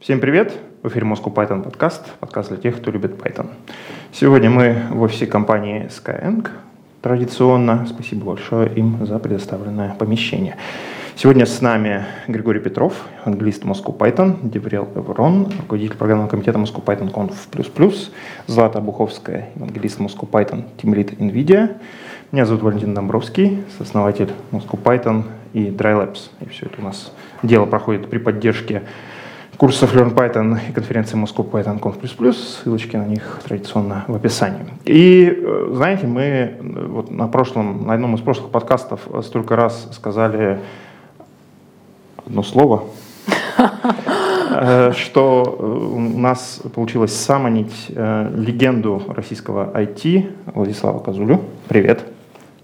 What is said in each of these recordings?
Всем привет! В эфире Moscow Python подкаст, подкаст для тех, кто любит Python. Сегодня мы в офисе компании Skyeng. Традиционно спасибо большое им за предоставленное помещение. Сегодня с нами Григорий Петров, англист Moscow Python, Деврел Эврон, руководитель программного комитета Moscow Python Conf++, Злата Буховская, англист Moscow Python, Lead NVIDIA. Меня зовут Валентин Домбровский, сооснователь Moscow Python и Dry Labs. И все это у нас дело проходит при поддержке курсов Learn Python и конференции Moscow Python Conf++, ссылочки на них традиционно в описании. И, э, знаете, мы э, вот на прошлом, на одном из прошлых подкастов столько раз сказали одно слово, э, что у нас получилось самонить легенду российского IT Владислава Козулю. Привет.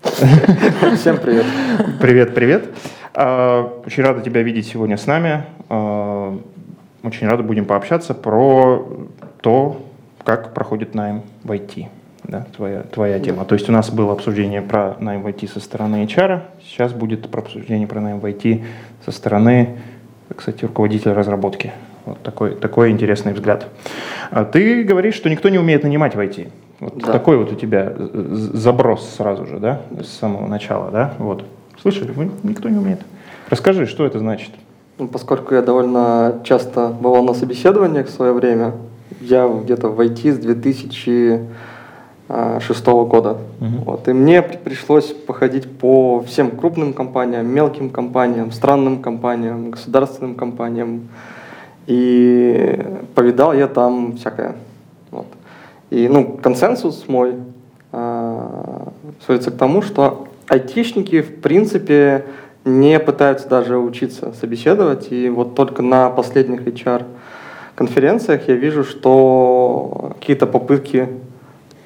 Всем привет. Привет, привет. Очень рада тебя видеть сегодня с нами. Очень рады будем пообщаться про то, как проходит найм в IT. Да, твоя, твоя тема. То есть у нас было обсуждение про найм в IT со стороны HR, сейчас будет про обсуждение про найм в IT со стороны, кстати, руководителя разработки. Вот такой, такой интересный взгляд. А ты говоришь, что никто не умеет нанимать в IT. Вот да. такой вот у тебя заброс сразу же, да, с самого начала, да? Вот. Слышали? Никто не умеет. Расскажи, что это значит? Ну, поскольку я довольно часто бывал на собеседованиях в свое время, я где-то в IT с 2006 года. Угу. Вот, и мне пришлось походить по всем крупным компаниям, мелким компаниям, странным компаниям, государственным компаниям. И повидал я там всякое. Вот. И ну, консенсус мой э, сводится к тому, что айтишники, в принципе, не пытаются даже учиться собеседовать. И вот только на последних HR-конференциях я вижу, что какие-то попытки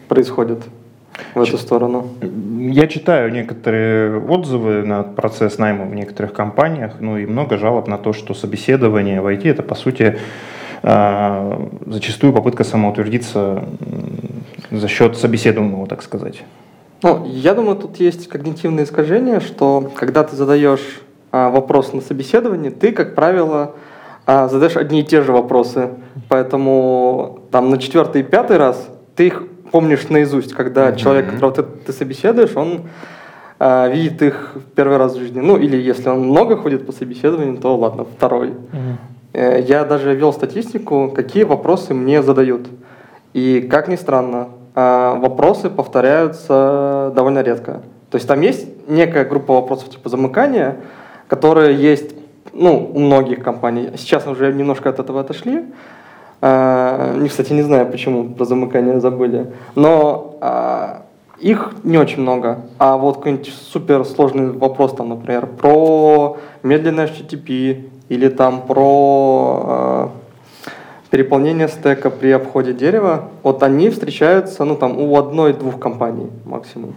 происходят в эту сторону. Я читаю некоторые отзывы на процесс найма в некоторых компаниях, ну и много жалоб на то, что собеседование в IT это по сути а, зачастую попытка самоутвердиться за счет собеседуемого, так сказать. Ну, я думаю, тут есть когнитивное искажение, что когда ты задаешь а, вопрос на собеседовании, ты, как правило, а, задаешь одни и те же вопросы. Поэтому там на четвертый и пятый раз ты их помнишь наизусть, когда mm-hmm. человек, которого ты, ты собеседуешь, он а, видит их первый раз в жизни. Ну, или если он много ходит по собеседованию, то ладно, второй. Mm-hmm. Я даже вел статистику, какие вопросы мне задают. И, как ни странно, вопросы повторяются довольно редко. То есть там есть некая группа вопросов типа замыкания, которые есть ну, у многих компаний. Сейчас уже немножко от этого отошли. Uh, кстати, не знаю, почему про замыкание забыли. Но uh, их не очень много. А вот какой-нибудь суперсложный вопрос, там, например, про медленное HTTP или там про переполнение стека при обходе дерева, вот они встречаются, ну, там, у одной-двух компаний максимум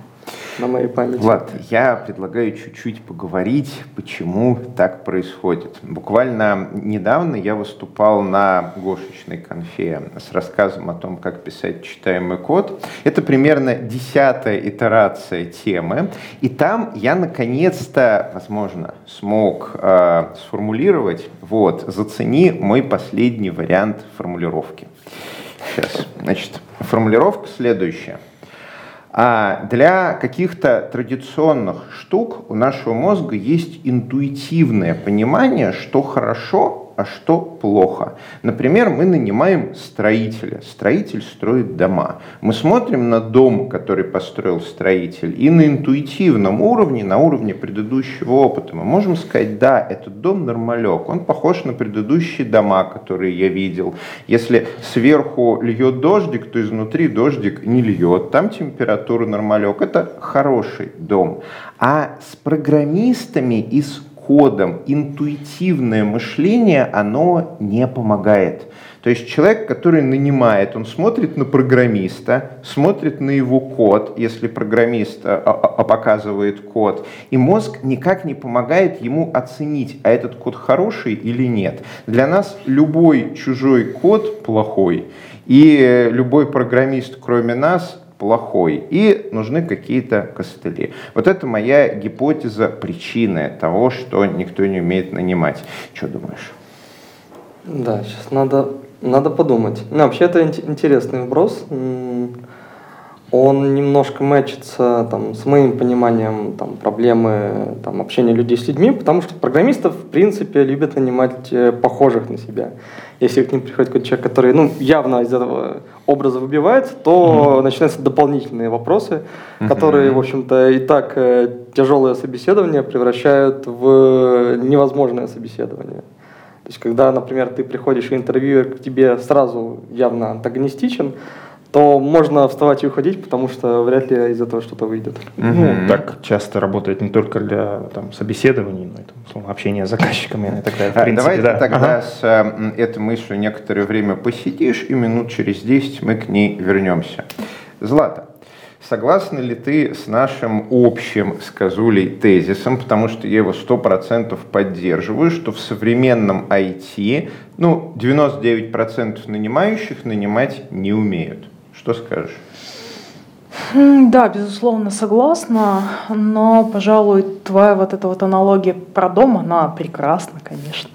на моей памяти. Влад, я предлагаю чуть-чуть поговорить, почему так происходит. Буквально недавно я выступал на Гошечной конфе с рассказом о том, как писать читаемый код. Это примерно десятая итерация темы. И там я наконец-то, возможно, смог э, сформулировать, вот, зацени мой последний вариант формулировки. Сейчас, значит, формулировка следующая – а для каких-то традиционных штук у нашего мозга есть интуитивное понимание, что хорошо, а что плохо. Например, мы нанимаем строителя. Строитель строит дома. Мы смотрим на дом, который построил строитель, и на интуитивном уровне, на уровне предыдущего опыта, мы можем сказать, да, этот дом нормалек, он похож на предыдущие дома, которые я видел. Если сверху льет дождик, то изнутри дождик не льет, там температура нормалек. Это хороший дом. А с программистами и с кодом интуитивное мышление, оно не помогает. То есть человек, который нанимает, он смотрит на программиста, смотрит на его код, если программист а, а, а, показывает код, и мозг никак не помогает ему оценить, а этот код хороший или нет. Для нас любой чужой код плохой, и любой программист, кроме нас, плохой, и нужны какие-то костыли. Вот это моя гипотеза причины того, что никто не умеет нанимать. Что думаешь? Да, сейчас надо, надо подумать. Ну, вообще это интересный вопрос. Он немножко мэчится там, с моим пониманием там, проблемы там, общения людей с людьми, потому что программистов, в принципе, любят нанимать э, похожих на себя. Если к ним приходит какой-то человек, который ну, явно из этого образа выбивается, то mm-hmm. начинаются дополнительные вопросы, mm-hmm. которые, в общем-то, и так э, тяжелое собеседование превращают в невозможное собеседование. То есть, когда, например, ты приходишь и интервьюер к тебе сразу явно антагонистичен, то можно вставать и уходить, потому что вряд ли из этого что-то выйдет. Ну, так часто работает не только для там, собеседований, но и там, условно, общения с заказчиками и так далее. А, принципе, давай да. тогда ага. с э, этой мыслью некоторое время посидишь, и минут через 10 мы к ней вернемся. Злата, Согласна ли ты с нашим общим сказулей тезисом, потому что я его сто процентов поддерживаю, что в современном IT ну, 99% нанимающих нанимать не умеют? Что скажешь? Да, безусловно, согласна, но, пожалуй, твоя вот эта вот аналогия про дом, она прекрасна, конечно.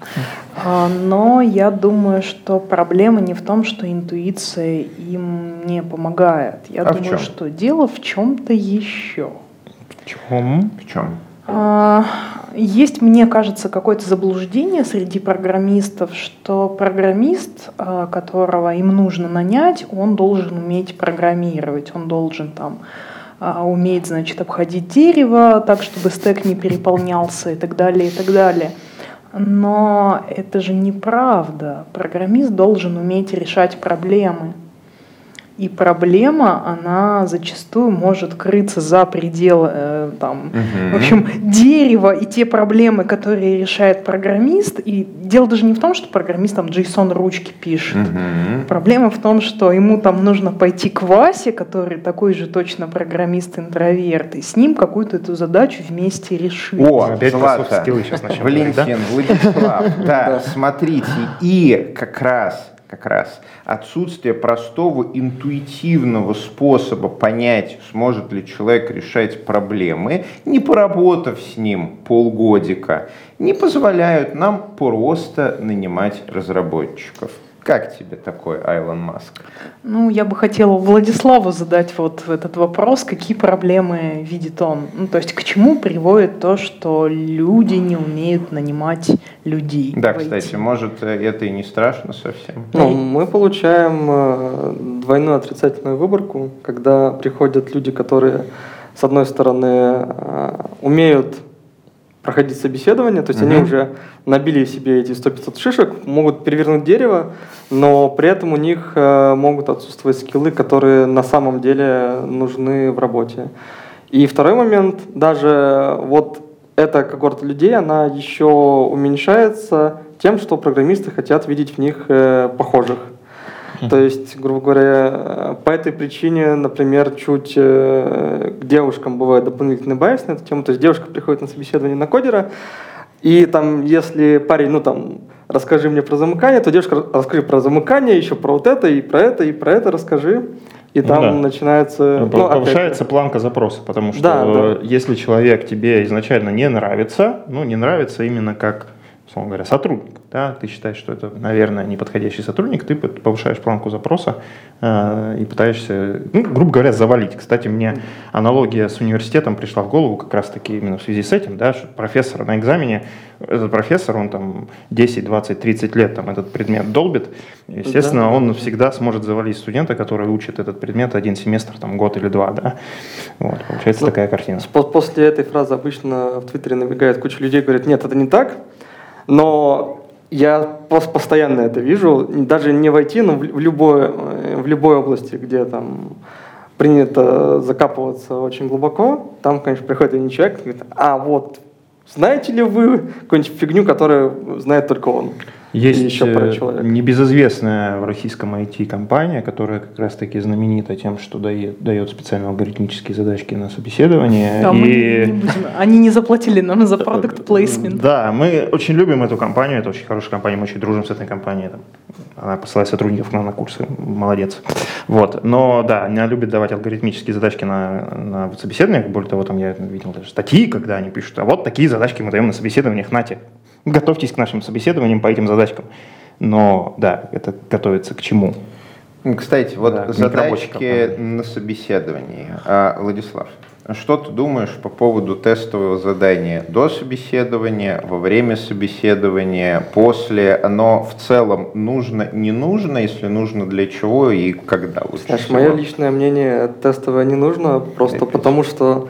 А, но я думаю, что проблема не в том, что интуиция им не помогает. Я а думаю, что дело в чем-то еще. В чем? В чем? А, есть, мне кажется, какое-то заблуждение среди программистов, что программист, а, которого им нужно нанять, он должен уметь программировать, он должен там а, уметь, значит, обходить дерево так, чтобы стек не переполнялся и так далее, и так далее. Но это же неправда. Программист должен уметь решать проблемы. И проблема, она зачастую может крыться за пределы, э, там, угу. в общем, дерева и те проблемы, которые решает программист. И дело даже не в том, что программист там JSON ручки пишет. Угу. Проблема в том, что ему там нужно пойти к Васе, который такой же точно программист-интроверт, и с ним какую-то эту задачу вместе решить. О, опять Злата, сейчас начнем. Валентин, Владислав, да, смотрите, и как раз как раз отсутствие простого интуитивного способа понять, сможет ли человек решать проблемы, не поработав с ним полгодика, не позволяют нам просто нанимать разработчиков. Как тебе такой Айлон Маск? Ну, я бы хотела Владиславу задать вот этот вопрос, какие проблемы видит он. Ну, то есть к чему приводит то, что люди не умеют нанимать людей? Да, кстати, может, это и не страшно совсем. Ну, мы получаем э, двойную отрицательную выборку, когда приходят люди, которые, с одной стороны, э, умеют проходить собеседование, то есть угу. они уже набили себе эти 100-500 шишек, могут перевернуть дерево, но при этом у них э, могут отсутствовать скиллы, которые на самом деле нужны в работе. И второй момент, даже вот эта когорта людей, она еще уменьшается тем, что программисты хотят видеть в них э, похожих. То есть, грубо говоря, по этой причине, например, чуть э, к девушкам бывает дополнительный байс на эту тему. То есть девушка приходит на собеседование на кодера, и там, если парень, ну там, расскажи мне про замыкание, то девушка, расскажи про замыкание, еще про вот это, и про это, и про это расскажи. И ну там да. начинается... Ну, повышается опять... планка запроса, потому что да, да. если человек тебе изначально не нравится, ну, не нравится именно как условно говоря, сотрудник, да, ты считаешь, что это, наверное, неподходящий сотрудник, ты повышаешь планку запроса э, и пытаешься, ну, грубо говоря, завалить. Кстати, мне аналогия с университетом пришла в голову как раз-таки именно в связи с этим, да, что профессор на экзамене, этот профессор, он там 10, 20, 30 лет там этот предмет долбит, естественно, да. он всегда сможет завалить студента, который учит этот предмет один семестр, там, год или два, да. Вот, получается ну, такая картина. После этой фразы обычно в Твиттере набегает куча людей, говорят, нет, это не так, но я постоянно это вижу, даже не войти, но в, любой, в любой области, где там принято закапываться очень глубоко, там, конечно, приходит один человек и говорит, а вот, знаете ли вы какую-нибудь фигню, которую знает только он? Есть еще э, небезызвестная в российском IT-компания, которая как раз-таки знаменита тем, что дает, дает специальные алгоритмические задачки на собеседование. Да, и... мы не будем... Они не заплатили нам за продукт placement. Да, мы очень любим эту компанию, это очень хорошая компания, мы очень дружим с этой компанией. Она посылает сотрудников к нам на курсы, молодец. Вот. Но да, она любит давать алгоритмические задачки на, на собеседованиях. Более того, там я видел даже статьи, когда они пишут, а вот такие задачки мы даем на собеседованиях, нате готовьтесь к нашим собеседованиям по этим задачкам. но да, это готовится к чему? Кстати, вот Да, задачки на собеседовании. А, Владислав, что ты думаешь по поводу тестового задания до собеседования, во время собеседования, после? Оно в целом нужно, не нужно? Если нужно, для чего и когда лучше Знаешь, всего? мое личное мнение тестовое не нужно, просто Опять. потому что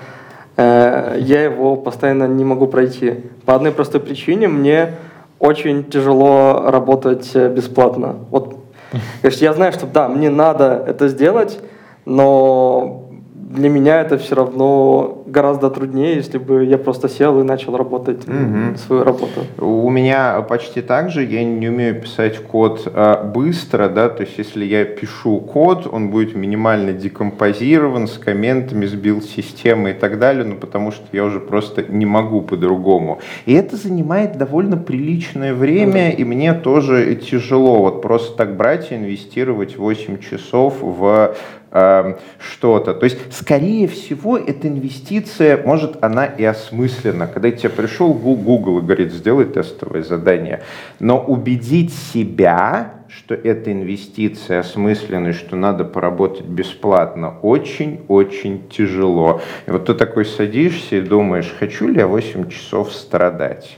я его постоянно не могу пройти. По одной простой причине мне очень тяжело работать э, бесплатно. Вот, я знаю, что да, мне надо это сделать, но для меня это все равно гораздо труднее, если бы я просто сел и начал работать Мгм. свою работу. У меня почти так же, я не умею писать код а, быстро, да, то есть если я пишу код, он будет минимально декомпозирован с комментами, с билд-системой и так далее, ну потому что я уже просто не могу по-другому. И это занимает довольно приличное время, и мне тоже тяжело вот просто так брать и инвестировать 8 часов в э, что-то. То есть, скорее всего, эта инвестиция, может, она и осмысленна. Когда тебе пришел Google и говорит, сделай тестовое задание, но убедить себя, что эта инвестиция осмысленная, что надо поработать бесплатно, очень-очень тяжело. И вот ты такой садишься и думаешь, хочу ли я 8 часов страдать?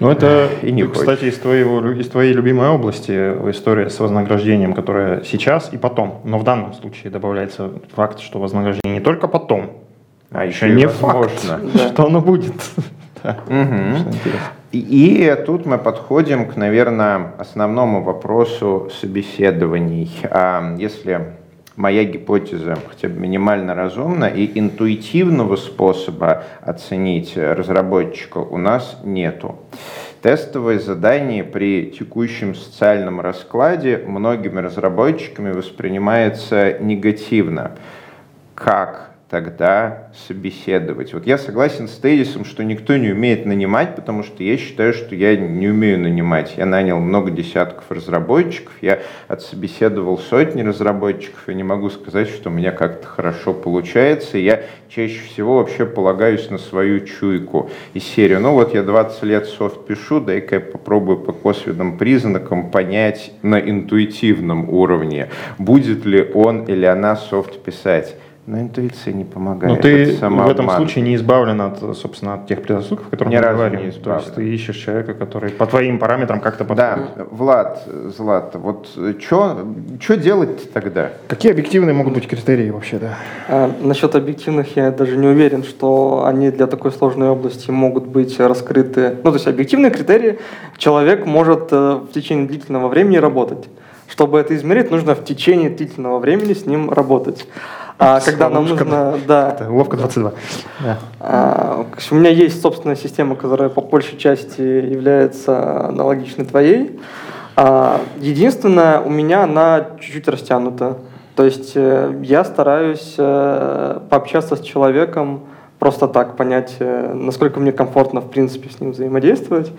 Ну, это, И не кстати, из, твоего, из твоей любимой области э, история с вознаграждением, которая сейчас и потом. Но в данном случае добавляется факт, что вознаграждение не только потом, А еще и не возможно. факт, Да. что оно будет. Да. Мгм. Что интересно. И, и тут мы подходим к, наверное, основному вопросу собеседований. А если моя гипотеза хотя бы минимально разумна, и интуитивного способа оценить разработчика у нас нету. Тестовые задания при текущем социальном раскладе многими разработчиками воспринимается негативно. Как тогда собеседовать? Вот я согласен с тезисом, что никто не умеет нанимать, потому что я считаю, что я не умею нанимать. Я нанял много десятков разработчиков, я отсобеседовал сотни разработчиков, и не могу сказать, что у меня как-то хорошо получается. Я чаще всего вообще полагаюсь на свою чуйку и серию. Ну вот я 20 лет софт пишу, дай-ка я попробую по косвенным признакам понять на интуитивном уровне, будет ли он или она софт писать. Но интуиция не помогает. Но ты это в этом случае не избавлен от, собственно, от тех предрассудков, о которых Ни мы говорим. не То есть ты ищешь человека, который по твоим параметрам как-то подходит. Да, Влад, Злат, вот что делать тогда? Какие объективные могут быть критерии вообще, да? А, насчет объективных я даже не уверен, что они для такой сложной области могут быть раскрыты. Ну, то есть объективные критерии человек может э, в течение длительного времени работать. Чтобы это измерить, нужно в течение длительного времени с ним работать. А когда нам нужно, да, Это ловко 22. Да. а, у меня есть собственная система, которая по большей части является аналогичной твоей. А, Единственное, у меня она чуть-чуть растянута. То есть э, я стараюсь э, пообщаться с человеком просто так, понять, э, насколько мне комфортно, в принципе, с ним взаимодействовать.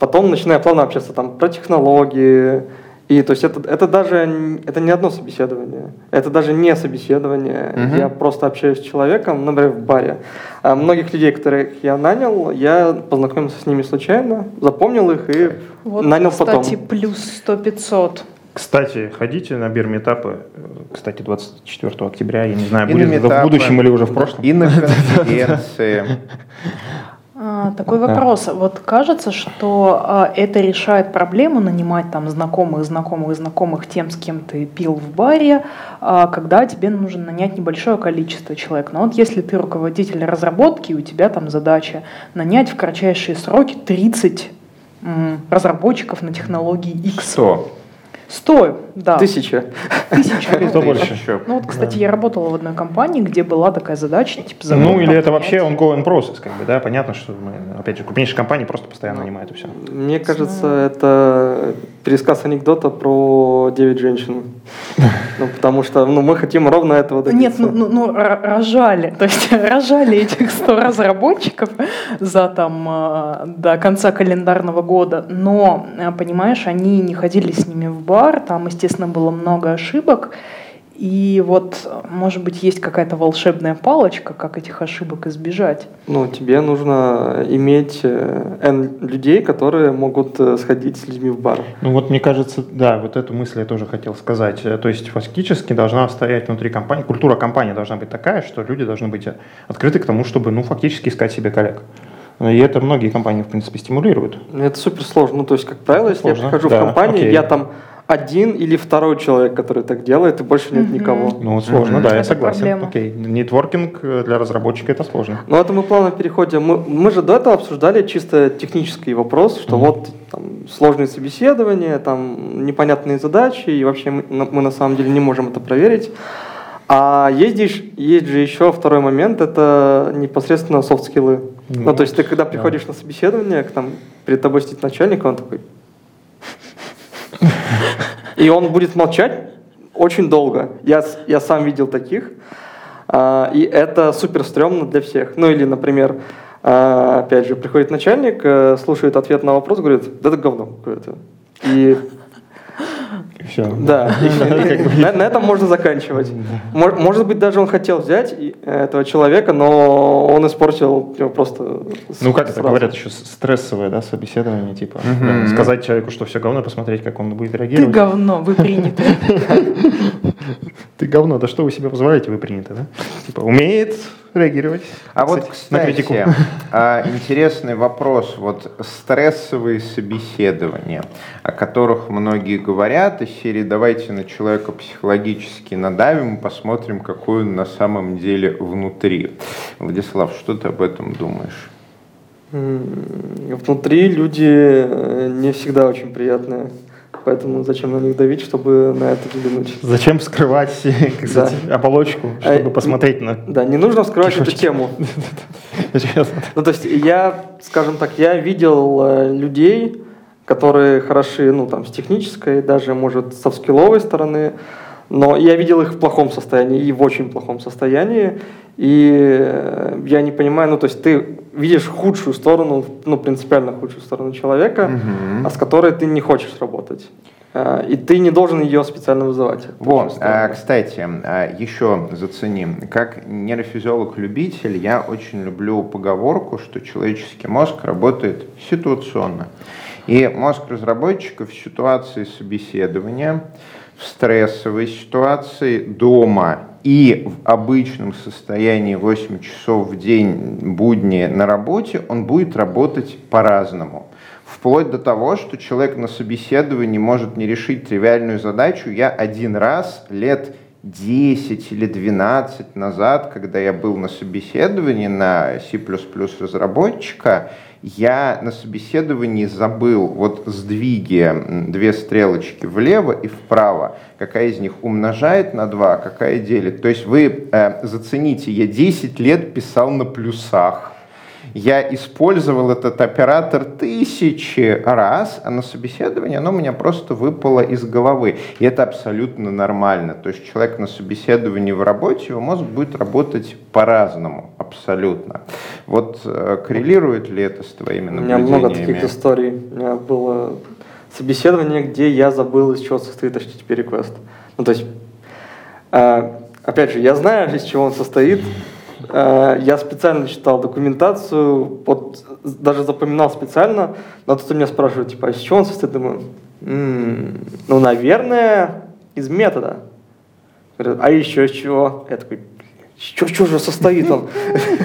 Потом начинаю плавно общаться там про технологии, и то есть это, это даже это не одно собеседование, это даже не собеседование. Мгм. Я просто общаюсь с человеком, например, в баре. А многих людей, которых я нанял, я познакомился с ними случайно, запомнил их и Вот, нанял кстати, потом. плюс 100-500. Кстати, ходите на бирметапы. Кстати, 24 октября, я не знаю, будет в метапы, будущем или уже в прошлом. И на конференции. Такой вопрос. Вот кажется, что а, это решает проблему нанимать там знакомых, знакомых, знакомых тем, с кем ты пил в баре, а, когда тебе нужно нанять небольшое количество человек. Но вот если ты руководитель разработки, и у тебя там задача нанять в кратчайшие сроки 30 м, разработчиков на технологии X. Что? 100, да. Тысяча. Тысяча. Кто больше? Еще. Ну вот, кстати, я работала в одной компании, где была такая задача, типа, Ну или это вообще ongoing process, как бы, да, понятно, что мы, опять же, крупнейшие компании просто постоянно нанимают и все. Мне кажется, это пересказ анекдота про девять женщин. Ну, потому что ну, мы хотим ровно этого добиться. Нет, ну, ну, ну, рожали, то есть рожали этих 100 разработчиков за там э, до конца календарного года, но, э, понимаешь, они не ходили с ними в бар, там, естественно, было много ошибок, И вот, может быть, есть какая-то волшебная палочка, как этих ошибок избежать. Ну, тебе нужно иметь э, N людей, которые могут э, сходить с людьми в бар. Ну вот мне кажется, да, вот эту мысль я тоже хотел сказать. Э, то есть фактически должна стоять внутри компании, культура компании должна быть такая, что люди должны быть открыты к тому, чтобы, ну, фактически искать себе коллег. И это многие компании, в принципе, стимулируют. Это супер сложно. Ну, то есть, как правило, Это если я сложно, прихожу да, в компанию, окей. я там один или второй человек, который так делает, и больше нет никого. Ну, сложно, да, я Это согласен. проблема. Окей, нетворкинг э, для разработчика это сложно. Ну, это мы плавно переходим. Мы, мы же до этого обсуждали чисто технический вопрос, что вот там, сложные собеседования, там непонятные задачи, и вообще мы, на- мы на самом деле не можем это проверить. А есть, здесь- есть же еще второй момент, это непосредственно софт-скиллы. Ну, Ну, то есть ты когда да. приходишь на собеседование, к там перед тобой сидит начальник, он такой... И он будет молчать очень долго. Я, я сам видел таких. А, и это супер стрёмно для всех. Ну или, например, а, опять же, приходит начальник, э, слушает ответ на вопрос, говорит, да это говно какое-то. И Все. да, на, этом можно заканчивать. Может быть, даже он хотел взять и- этого человека, но он испортил его просто Ну, как это говорят еще, стрессовое, да, собеседование, типа, э, сказать человеку, что все говно, и посмотреть, как он будет Ты реагировать. говно, вы приняты. Ты говно, да что вы себе позволяете, вы приняты, да? Типа, умеет реагировать. А вот, на критику. кстати, а, интересный вопрос. Вот стрессовые собеседования, о которых многие говорят, из серии «давайте на человека психологически надавим и посмотрим, какой он на самом деле внутри». Владислав, что ты об этом думаешь? Внутри люди э, не всегда очень приятные. Поэтому зачем на них давить, чтобы на это взглянуть? Зачем скрывать как Да. сказать, оболочку, А, чтобы посмотреть на... Да, не нужно вскрывать эту тему. Ну, то есть я, скажем так, я видел э, людей, которые хороши, ну, там, с технической, даже, может, со скилловой стороны, но я видел их в плохом состоянии и в очень плохом состоянии, и э, я не понимаю, ну, то есть ты видишь худшую сторону, ну, принципиально худшую сторону человека, Мгм. а с которой ты не хочешь работать. Э, И ты не должен ее специально вызывать. Вот, а, кстати, еще заценим. Как нейрофизиолог-любитель, я очень люблю поговорку, что человеческий мозг работает ситуационно. И мозг разработчиков в ситуации собеседования, в стрессовой ситуации, дома и в обычном состоянии 8 часов в день будни на работе, он будет работать по-разному. Вплоть до того, что человек на собеседовании может не решить тривиальную задачу. Я один раз лет 10 или 12 назад, когда я был на собеседовании на C++ разработчика, я на собеседовании забыл вот сдвиги, две стрелочки влево и вправо, какая из них умножает на 2, какая делит. То есть вы э, зацените, я 10 лет писал на плюсах. Я использовал этот оператор тысячи раз, а на собеседовании оно у меня просто выпало из головы. И это абсолютно нормально. То есть человек на собеседовании в работе, его мозг будет работать по-разному, абсолютно. Вот э, коррелирует ли это с твоими У меня наблюдениями? много таких историй. У меня было собеседование, где я забыл, из чего состоит HTTP request. Ну, то есть, э, опять же, я знаю, из чего он состоит. Э, я специально читал документацию, вот даже запоминал специально, но тут меня спрашивают, типа, а из чего он состоит? Думаю, «М, ну, наверное, из метода. Говорят, а еще из чего? Я такой, что, что же состоит он?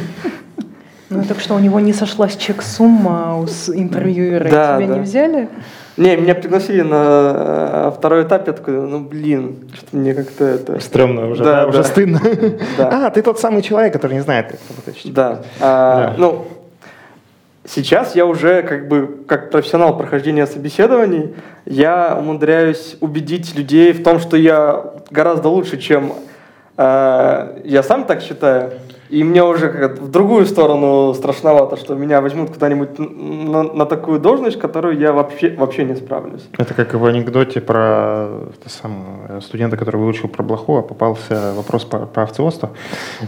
Ну так что, у него не сошлась чек-сумма у с интервьюера, и Да, тебя да. не взяли? Не, меня пригласили на э, второй этап, я такой, ну блин, что-то мне как-то это... Стрёмно уже, Да, да, уже да. стыдно. Да. А, ты тот самый человек, который не знает, как работать. Да. А, Да. Ну, сейчас я уже как бы, как профессионал прохождения собеседований, я умудряюсь убедить людей в том, что я гораздо лучше, чем э, я сам так считаю. И мне уже как в другую сторону страшновато, что меня возьмут куда-нибудь на, на такую должность, которую я вообще, вообще не справлюсь. Это как в анекдоте про самое, студента, который выучил про блоху, а попался вопрос по, про овцеводство.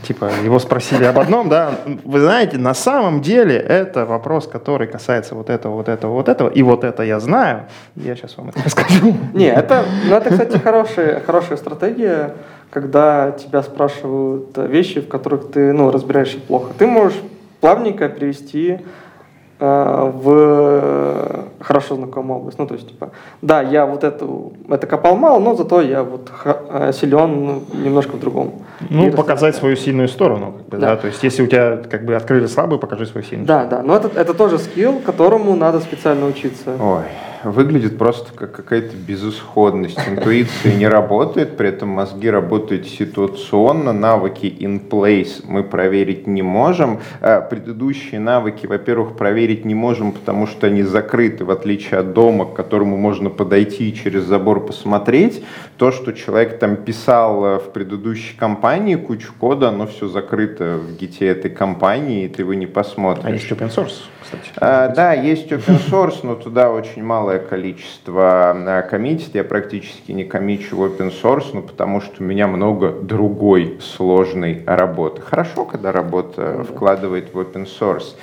Типа, его спросили об одном, да, вы знаете, на самом деле это вопрос, который касается вот этого, вот этого, вот этого, и вот это я знаю. Я сейчас вам это расскажу. Не, это, ну, это, кстати, хорошая, хорошая стратегия, когда тебя спрашивают э, вещи, в которых ты ну, разбираешься плохо. Ты можешь плавненько перевести э, в хорошо знакомую область. Ну, то есть, типа, да, я вот эту, это копал мало, но зато я вот э, силен немножко в другом. Ну, И показать свою сильную сторону, как бы, да. Да. То есть, если у тебя как бы открыли слабую, покажи свою сильную Да, да, но это, это тоже скилл, которому надо специально учиться. Ой, выглядит просто как какая-то безысходность. Интуиция не работает, при этом мозги работают ситуационно, навыки in place мы проверить не можем. А Предыдущие навыки, во-первых, проверить не можем, потому что они закрыты, в отличие от дома, к которому можно подойти и через забор посмотреть. То, что человек там писал э, в предыдущей компании, кучу кода, оно все закрыто в гите этой компании, и ты его не посмотришь. А есть open source, кстати. А, да, есть open source, но туда очень малое количество а, коммитит. Я практически не коммичу в open source, ну, потому что у меня много другой сложной работы. Хорошо, когда работа вкладывает в open source.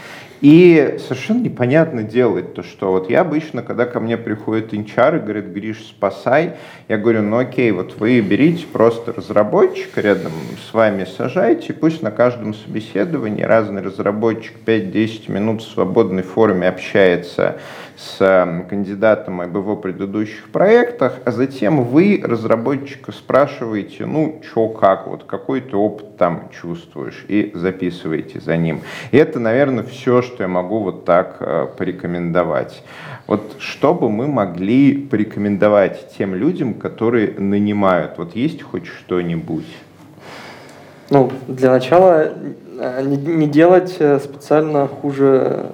И совершенно непонятно делать то, что вот я обычно, когда ко мне приходит инчар и говорит, Гриш, спасай, я говорю, ну окей, вот вы берите просто разработчика рядом с вами сажайте, пусть на каждом собеседовании разный разработчик 5-10 минут в свободной форме общается с э, кандидатом об его предыдущих проектах, а затем вы разработчика спрашиваете, ну, что как, вот какой ты опыт там чувствуешь, и записываете за ним. И это, наверное, все, что я могу вот так э, порекомендовать. Вот что бы мы могли порекомендовать тем людям, которые нанимают? Вот есть хоть что-нибудь? Ну, для начала э, не, не делать э, специально хуже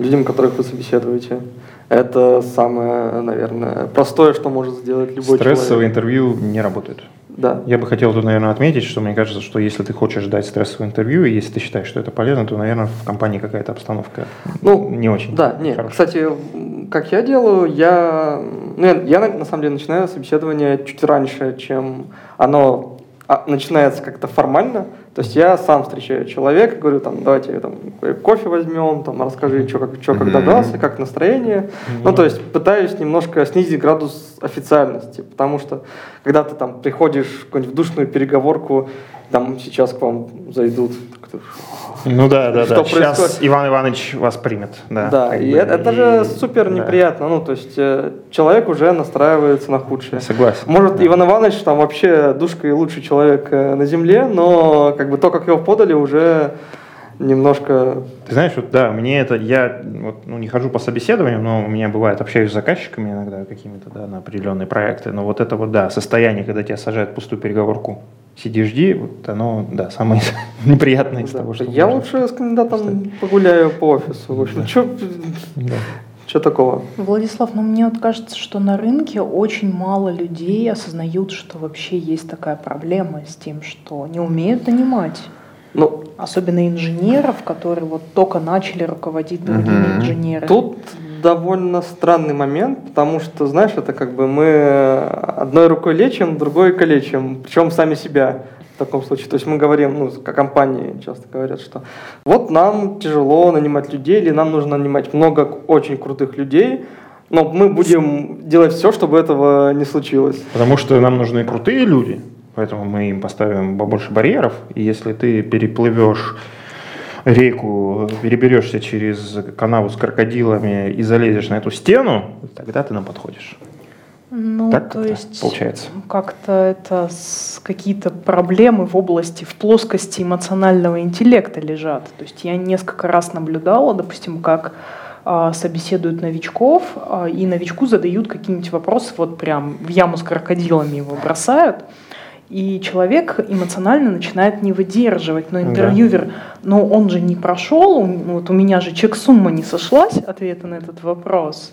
людям, которых вы собеседуете. Это самое, наверное, простое, что может сделать любой Стрессовые человек. интервью не работают. Да. Я бы хотел тут, наверное, отметить, что мне кажется, что если ты хочешь дать стрессовое интервью, и если ты считаешь, что это полезно, то, наверное, в компании какая-то обстановка Ну, не очень Да, нет. хорошая. Кстати, как я делаю, я, ну, я, я, на на самом деле начинаю собеседование чуть раньше, чем оно а, начинается как-то формально. То есть я сам встречаю человека, говорю, там, давайте там, кофе возьмем, там, расскажи, что как, чё, как добрался, как настроение. Ну, то есть пытаюсь немножко снизить градус официальности, потому что когда ты там приходишь в какую-нибудь душную переговорку, там сейчас к вам зайдут, кто- Ну да, да, Что да. Сейчас происходит? Иван Иванович вас примет. Да, Да, и бы, это, это и- же супер да. неприятно. Ну, то есть э, человек уже настраивается на худшее. Согласен. Может, Да. Иван Иванович там вообще душка и лучший человек э, на земле, но как бы то, как его подали, уже немножко... Ты знаешь, вот да, мне это, я вот, ну, не хожу по собеседованиям, но у меня бывает, общаюсь с заказчиками иногда какими-то, да, на определенные проекты, но вот это вот, да, состояние, когда тебя сажают в пустую переговорку, сиди, жди, вот оно, да, самое неприятное из да. того, что Я можно. лучше с кандидатом погуляю по офису. В общем, Да. что такого? Владислав, ну мне вот кажется, что на рынке очень мало людей осознают, что вообще есть такая проблема с тем, что не умеют нанимать. Ну, Особенно инженеров, которые вот только начали руководить другими Мгм. инженерами. Тут довольно странный момент, потому что, знаешь, это как бы мы одной рукой лечим, другой калечим, причем сами себя в таком случае. То есть мы говорим, ну, как компании часто говорят, что вот нам тяжело нанимать людей, или нам нужно нанимать много очень крутых людей, но мы будем делать все, чтобы этого не случилось. Потому что нам нужны крутые люди, поэтому мы им поставим побольше барьеров, и если ты переплывешь реку, переберешься через канаву с крокодилами и залезешь на эту стену, тогда ты нам подходишь. Ну, Так то есть получается. как-то это какие-то проблемы в области, в плоскости эмоционального интеллекта лежат. То есть я несколько раз наблюдала, допустим, как а, собеседуют новичков, а, и новичку задают какие-нибудь вопросы, вот прям в яму с крокодилами его бросают, и человек эмоционально начинает не выдерживать. Но Да. интервьюер, ну он же не прошел, ну, вот у меня же чек-сумма не сошлась, ответа на этот вопрос.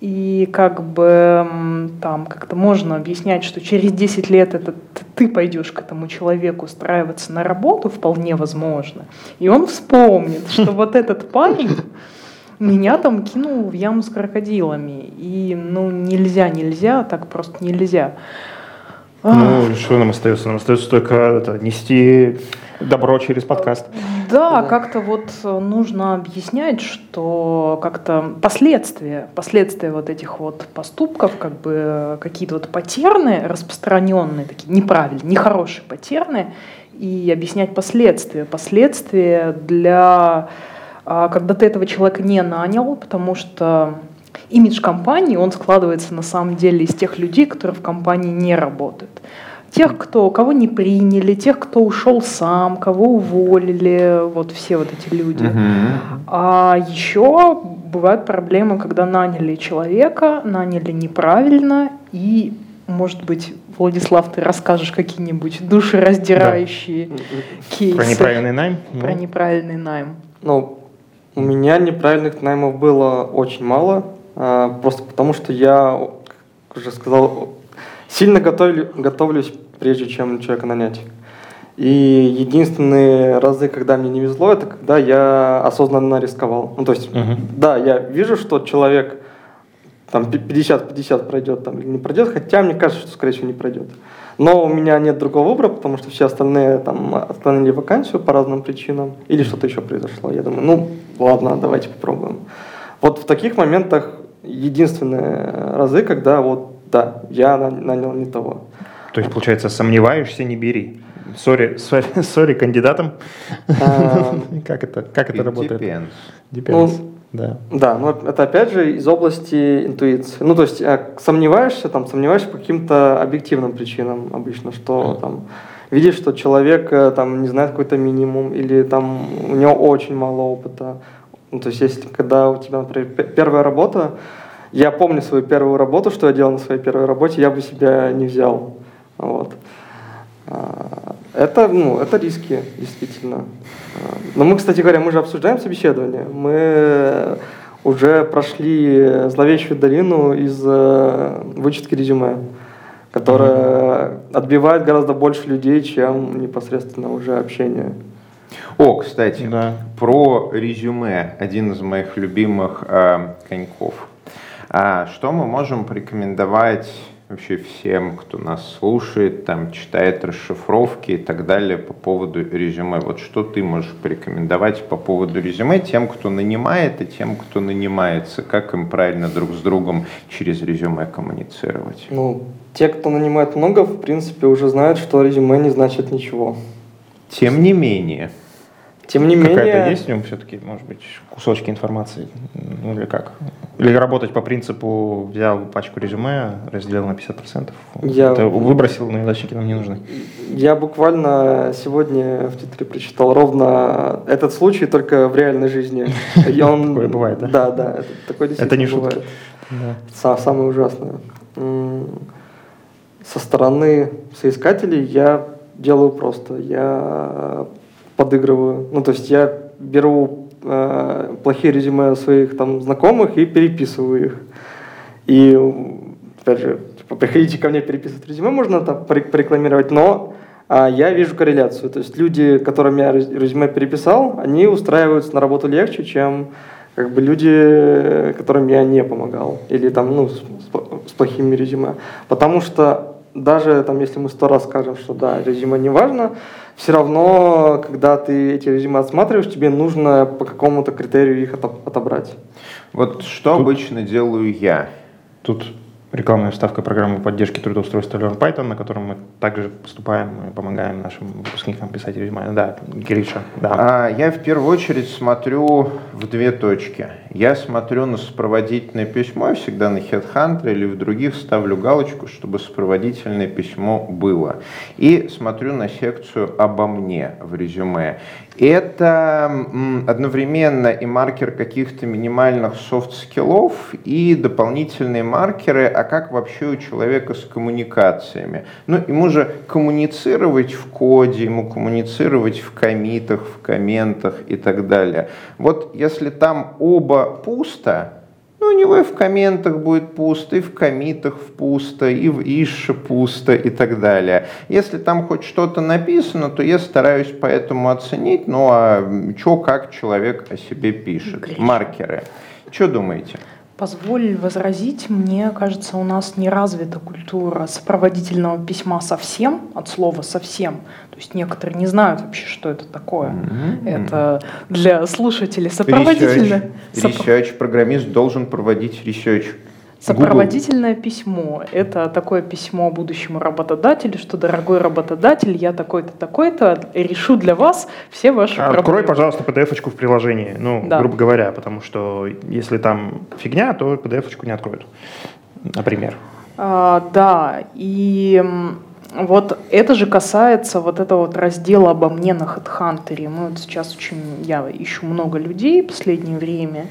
И как бы там как-то можно объяснять, что через 10 лет это ты пойдешь к этому человеку устраиваться на работу, вполне возможно. И он вспомнит, что вот этот парень меня там кинул в яму с крокодилами. И ну нельзя, нельзя, так просто нельзя. Ах. Ну, что нам остается? Нам остается только это, нести Добро через подкаст. Да, как-то вот нужно объяснять, что как-то последствия, последствия вот этих вот поступков, как бы какие-то вот потерны, распространенные, такие неправильные, нехорошие потерны, и объяснять последствия. Последствия для а, когда ты этого человека не нанял, потому что имидж компании, он складывается на самом деле из тех людей, которые в компании не работают. Тех, кто, кого не приняли, тех, кто ушел сам, кого уволили, вот все вот эти люди. Uh-huh. А еще бывают проблемы, когда наняли человека, наняли неправильно, и, может быть, Владислав, ты расскажешь какие-нибудь душераздирающие да. кейсы. Про неправильный найм? Про ну. неправильный найм. Ну, у меня неправильных наймов было очень мало, просто потому что я, как уже сказал, сильно готовлю, готовлюсь, прежде чем человека нанять. И единственные разы, когда мне не везло, это когда я осознанно рисковал. Ну, то есть, uh-huh. да, я вижу, что человек там 50-50 пройдет там, или не пройдет, хотя мне кажется, что, скорее всего, не пройдет. Но у меня нет другого выбора, потому что все остальные там отклонили вакансию по разным причинам, или что-то еще произошло. Я думаю, ну ладно, давайте попробуем. Вот в таких моментах единственные разы, когда вот, да, я нанял не того. То есть, получается, сомневаешься, не бери. Sorry, sorry, sorry кандидатам. А, как это, как это работает? Depends. Ну, да. Да, но это опять же из области интуиции. Ну, то есть э, сомневаешься, там, сомневаешься по каким-то объективным причинам обычно, что там видишь, что человек э, там не знает какой-то минимум или там у него очень мало опыта. Ну, то есть если когда у тебя, например, первая работа, я помню свою первую работу, что я делал на своей первой работе, я бы себя не взял. Вот. А, это, ну, это риски, действительно. А, но мы, кстати говоря, мы же обсуждаем собеседование. Мы уже прошли зловещую долину из э, вычетки резюме, которая отбивает гораздо больше людей, чем непосредственно уже общение. О, кстати, да. про резюме. Один из моих любимых э, коньков. А что мы можем порекомендовать вообще всем, кто нас слушает, там, читает расшифровки и так далее по поводу резюме. Вот что ты можешь порекомендовать по поводу резюме тем, кто нанимает и тем, кто нанимается? Как им правильно друг с другом через резюме коммуницировать? Ну, те, кто нанимает много, в принципе, уже знают, что резюме не значит ничего. Тем не менее. Тем не менее... Какая-то есть в нем все-таки, может быть, кусочки информации? Ну или как? Или работать по принципу взял пачку резюме, разделил на 50%? Я... Это выбросил, но задачники нам не нужны. Я буквально сегодня в Твиттере прочитал ровно этот случай, только в реальной жизни. И он... Такое бывает, да? Да, да, это, такое действительно Это не шутка. Да. Самое ужасное. Со стороны соискателей я делаю просто. Я подыгрываю. Ну, то есть я беру э, плохие резюме своих там знакомых и переписываю их. И, опять же, типа, приходите ко мне переписывать резюме, можно там порекламировать, но а я вижу корреляцию. То есть люди, которым я резюме переписал, они устраиваются на работу легче, чем как бы люди, которым я не помогал. Или там, ну, с, с плохими резюме. Потому что даже там, если мы сто раз скажем, что да, резюме не важно, все равно, когда ты эти резюме отсматриваешь, тебе нужно по какому-то критерию их отобрать. Вот что Тут... обычно делаю я? Тут рекламная вставка программы поддержки трудоустройства Learn Python, на котором мы также поступаем и помогаем нашим выпускникам писать резюме. Да, Гриша, да. А, я в первую очередь смотрю в две точки. Я смотрю на сопроводительное письмо, я всегда на HeadHunter или в других ставлю галочку, чтобы сопроводительное письмо было. И смотрю на секцию «Обо мне» в резюме. Это одновременно и маркер каких-то минимальных софт-скиллов, и дополнительные маркеры, а как вообще у человека с коммуникациями. Ну, ему же коммуницировать в коде, ему коммуницировать в коммитах, в комментах и так далее. Вот если там оба пусто, ну, у него и в комментах будет пусто, и в комитах пусто, и в ише пусто, и так далее. Если там хоть что-то написано, то я стараюсь поэтому оценить, ну, а что, как человек о себе пишет. Маркеры. Что думаете? Позволь возразить, мне кажется, у нас не развита культура сопроводительного письма совсем, от слова совсем. То есть некоторые не знают вообще, что это такое. Мгм. Это для слушателей сопроводительное, Research. Research. Программист должен проводить research. Сопроводительное письмо. Это такое письмо будущему работодателю, что, дорогой работодатель, я такой-то, такой-то, решу для вас все ваши А Открой, проблемы. пожалуйста, PDF-очку в приложении, ну, Да. грубо говоря, потому что если там фигня, то PDF-очку не откроют, например. А, да, и вот это же касается вот этого вот раздела обо мне на HeadHunter. Мы вот сейчас очень, я ищу много людей в последнее время,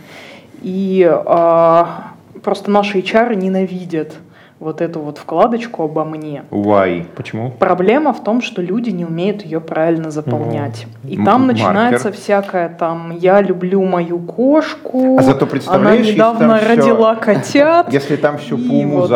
и а, просто наши HR ненавидят вот эту вот вкладочку обо мне. Why? Почему? Проблема в том, что люди не умеют ее правильно заполнять. И М- там маркер. начинается всякое там «я люблю мою кошку», А зато «она если недавно там всё- родила котят». Если там все по И уму вот- это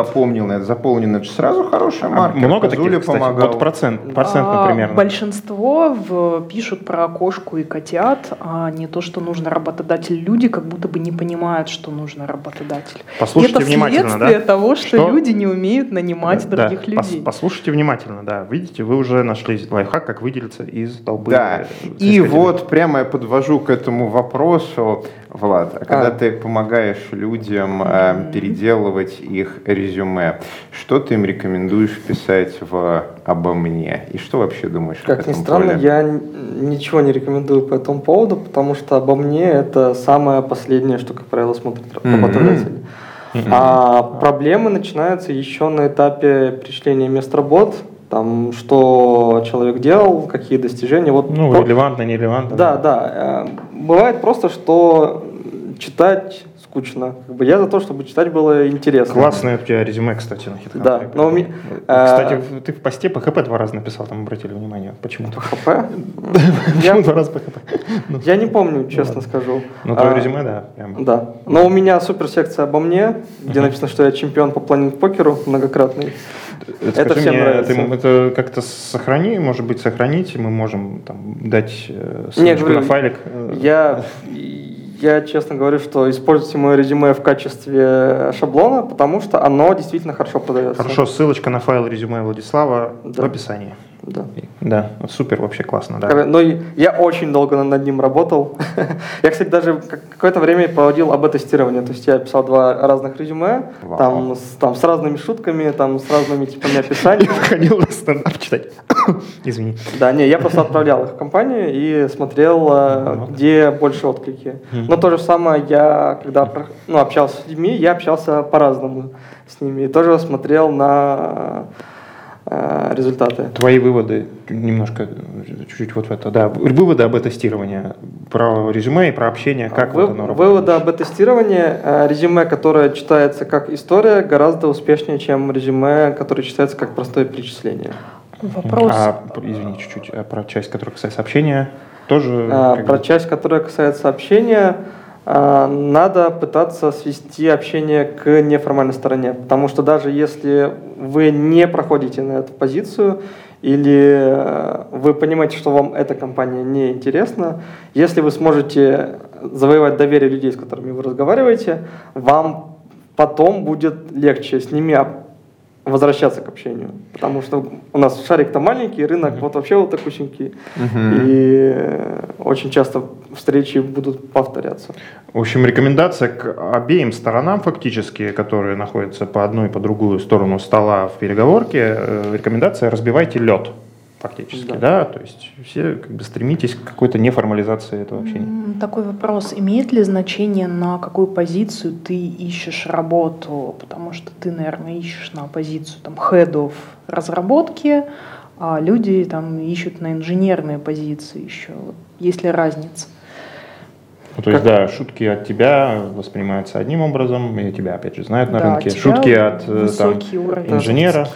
заполнено, это сразу хорошая А марка. много таких, кстати? помогал. Вот процент, процент, А, примерно. Большинство в- пишут про кошку и котят, а не то, что нужно работодатель. Люди как будто бы не понимают, что нужно работодатель. Послушайте и это внимательно, следствие да? того, что, Что? люди не умеют нанимать Да, других пос- людей. послушайте внимательно, да. Видите, вы уже нашли лайфхак, как выделиться из толпы. Да, э, и вот прямо я подвожу к этому вопросу, Влад, а когда А. ты помогаешь людям э, переделывать их резюме, что ты им рекомендуешь писать в «Обо мне»? И что вообще думаешь об Как ни этом странно, поле? я ничего не рекомендую по этому поводу, потому что обо мне это самое последнее, что, как правило, смотрит Мгм. А проблемы начинаются еще на этапе перечисления мест работ, там, что человек делал, какие достижения. Вот Ну, про- релевантно, нерелевантно. Да, да. э, Бывает просто, что читать скучно. Как бы я за то, чтобы читать было интересно. Классное у тебя резюме, кстати, на HeadHunter. Да, но ми- Кстати, э, ты в посте PHP два раза написал, там обратили внимание. Почему-то. ХП? Почему два раза PHP? Ну, я не помню, честно скажу. Ну, твое А, резюме, да. Да. Но у меня супер секция обо мне, где написано, что я чемпион по планинг-покеру многократный. Это Это всем мне, нравится. ты это как-то сохрани, может быть, сохранить, мы можем там дать э, ссылочку Не, говорю, на файлик. э, Я, я честно говорю, что используйте мое резюме в качестве шаблона, потому что оно действительно хорошо продается. Хорошо, ссылочка на файл резюме Владислава Да. в описании. Да. Да, супер, вообще классно, да. Но и я очень долго над ним работал. я, кстати, даже как- какое-то время проводил АБ-тестирование. То есть я писал два разных резюме, Вау. там с, там с разными шутками, там с разными типами описаний. входил на стендап читать. Извини. Да, не, я просто отправлял их в компанию и смотрел, э, Вот. где больше отклики. Но то же самое я, когда ну, общался с людьми, я общался по-разному с ними. И тоже смотрел на результаты. Твои выводы немножко, э, чуть-чуть вот в это, да, выводы об тестировании про резюме и про общение, как Вы- вот оно работает. Выводы об тестировании. э, Резюме, которое читается как история, гораздо успешнее, чем резюме, которое читается как простое перечисление. Вопрос. А, извини, чуть-чуть, а про часть, которая касается общения, тоже... А, Про бы- часть, которая касается общения, надо пытаться свести общение к неформальной стороне, потому что даже если вы не проходите на эту позицию или э, вы понимаете, что вам эта компания не интересна, если вы сможете завоевать доверие людей, с которыми вы разговариваете, вам потом будет легче с ними возвращаться к общению, потому что у нас шарик-то маленький, рынок вот вообще вот такусенький, Мгм. и э, очень часто встречи будут повторяться. В общем, рекомендация к обеим сторонам фактически, которые находятся по одну и по другую сторону стола в переговорке, э, рекомендация разбивайте лед фактически, Да. да. то есть все как бы стремитесь к какой-то неформализации этого общения. Такой вопрос. Имеет ли значение, на какую позицию ты ищешь работу? Потому что ты, наверное, ищешь на позицию там, хедов разработки, а люди там ищут на инженерные позиции еще. Вот Есть ли разница? Ну, то есть, да, шутки от тебя воспринимаются одним образом, и тебя, опять же, знают на Да, рынке. Шутки от э, там, уровень инженера.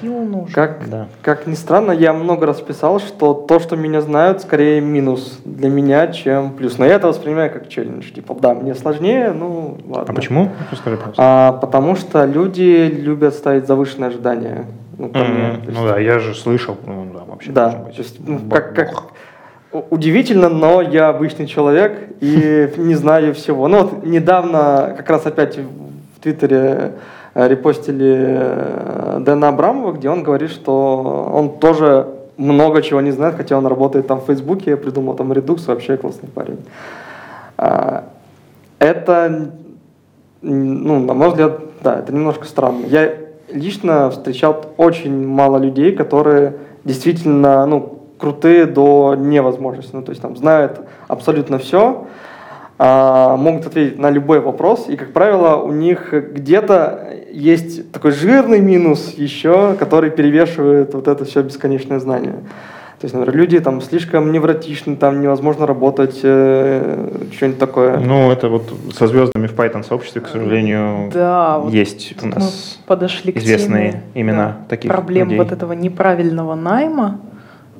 Как, Да. как ни странно, я много раз писал, что то, что меня знают, скорее минус для меня, чем плюс. Но я это воспринимаю как челлендж. Типа, да, мне сложнее, ну ладно. А почему? Расскажи, пожалуйста. А, потому что люди любят ставить завышенные ожидания. Ну, ко мне. Ну да, я же слышал, ну да, вообще Да, то есть, ну, как, как удивительно, но я обычный человек и не знаю всего. Ну вот недавно, как раз опять в Твиттере э, репостили э, Дэна Абрамова, где он говорит, что он тоже много чего не знает, хотя он работает там в Фейсбуке, придумал там Redux, вообще классный парень. А, это, ну, на мой взгляд, да, это немножко странно. Я лично встречал очень мало людей, которые действительно, ну, крутые до невозможности. Ну, то есть там знают абсолютно все, а, могут ответить на любой вопрос, и, как правило, у них где-то есть такой жирный минус еще, который перевешивает вот это все бесконечное знание. То есть, например, люди там слишком невротичны, там невозможно работать, э, что-нибудь такое. Ну, это вот со звездами в Python сообществе, к сожалению, да, есть у нас мы подошли к известные теме, имена да, таких проблем людей. вот этого неправильного найма,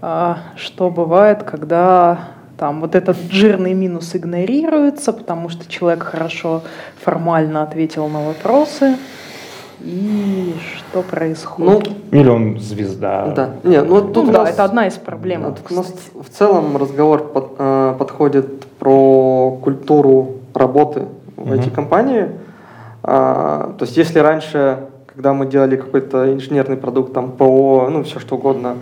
что бывает, когда там вот этот жирный минус игнорируется, потому что человек хорошо формально ответил на вопросы, и что происходит? Ну, Или он звезда. да. Нет, ну, вот тут Ну у да, нас- это одна из проблем. А тут у нас в целом разговор под- э, подходит про культуру работы в Мгм. IT-компании. А, то есть если раньше, когда мы делали какой-то инженерный продукт, там ПО, ну все что угодно, а,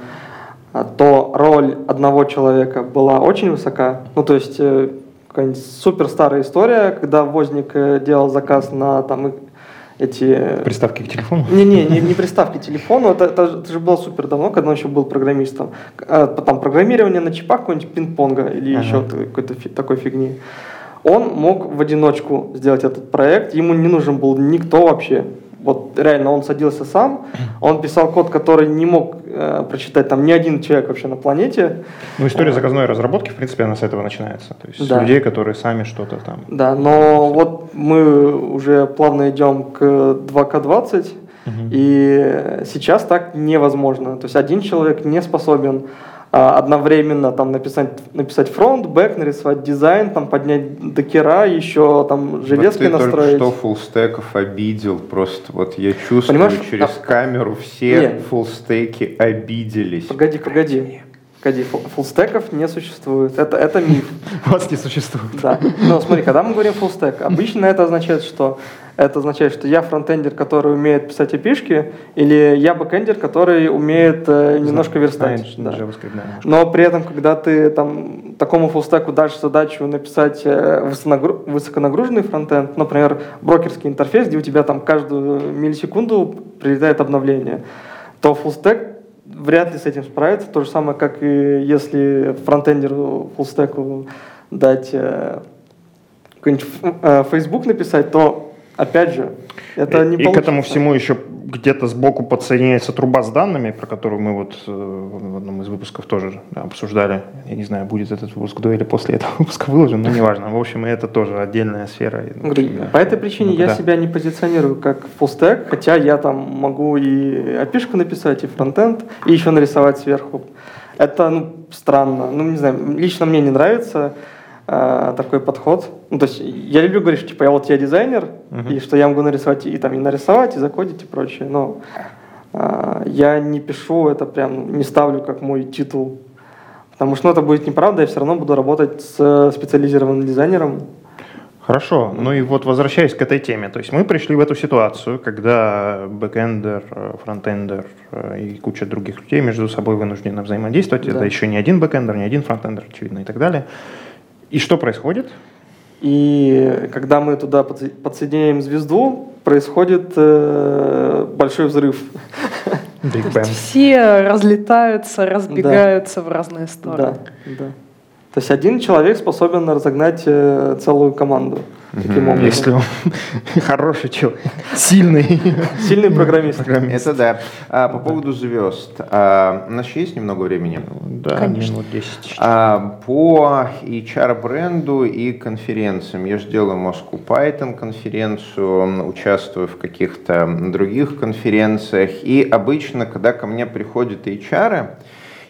то роль одного человека была очень высока. Ну то есть э, какая-нибудь супер старая история, когда возник э, делал заказ на там эти Приставки к телефону. не-не, не, не приставки телефону, это, это, это же было супер давно, когда он еще был программистом. А, Там программирование на чипах какого-нибудь пинг-понга или Ага. еще какой-то фи- такой фигни. Он мог в одиночку сделать этот проект, ему не нужен был никто вообще. Вот реально он садился сам, он писал код, который не мог э, прочитать там ни один человек вообще на планете. Ну, история заказной разработки, в принципе, она с этого начинается. То есть Да. людей, которые сами что-то там. Да, но вот мы уже плавно идем к 2К20, Мгм. И сейчас так невозможно. То есть один человек не способен одновременно там написать, написать фронт, бэк, нарисовать дизайн, там поднять докера, еще там железки вот ты настроить. только что фуллстеков обидел, просто вот я чувствую Понимаешь, через а- камеру все Нет. фуллстеки обиделись. Погоди, погоди. Погоди, фул- фуллстеков не существует. Это, это миф. Вас не существует. Да. Но смотри, когда мы говорим stack, обычно это означает, что это означает, что я фронтендер, который умеет писать API, или я бэкендер, который умеет э, немножко верстать. Знаешь, Да. JavaScript, да, немножко. Но при этом, когда ты там такому фуллстеку дашь задачу написать э, высонагру- высоконагруженный фронтенд, например, брокерский интерфейс, где у тебя там каждую миллисекунду прилетает обновление, то фуллстек вряд ли с этим справится. То же самое, как и если фронтендеру фуллстеку дать э, какой-нибудь э, Facebook написать, то опять же это не и, и к этому всему еще где-то сбоку подсоединяется труба с данными, про которую мы вот э, в одном из выпусков тоже да, обсуждали. Я не знаю, будет этот выпуск до или после этого выпуска выложен, но неважно. В общем, и это тоже отдельная сфера. И, общем, да. По этой причине Ну, я да. себя не позиционирую как фуллстек, хотя я там могу и опишку написать, и фронтенд, и еще нарисовать сверху. Это ну, странно. Ну, не знаю, лично мне не нравится э, такой подход. Ну, то есть я люблю говорить, что типа я вот я дизайнер, Мгм. и что я могу нарисовать и там и нарисовать, и закодить, и прочее. Но э, я не пишу это прям, не ставлю как мой титул. Потому что ну, это будет неправда, я все равно буду работать с специализированным дизайнером, Хорошо, ну и вот возвращаясь к этой теме, то есть мы пришли в эту ситуацию, когда бэкэндер, э, фронтендер э, и куча других людей между собой вынуждены взаимодействовать, Да. это еще не один бэкэндер, не один фронтендер, очевидно, и так далее. И что происходит? И когда мы туда подсо- подсоединяем звезду, происходит э, большой взрыв. Все разлетаются, разбегаются в разные стороны. Да, да. То есть один человек способен разогнать э, целую команду. Таким образом. Если он хороший человек, сильный. Сильный программист. программист. Это да. А, по поводу звезд. А, у нас еще есть немного времени? Да, Конечно. минут 10. А, по HR-бренду и конференциям. Я же делаю Moscow Python конференцию, участвую в каких-то других конференциях. И обычно, когда ко мне приходят HR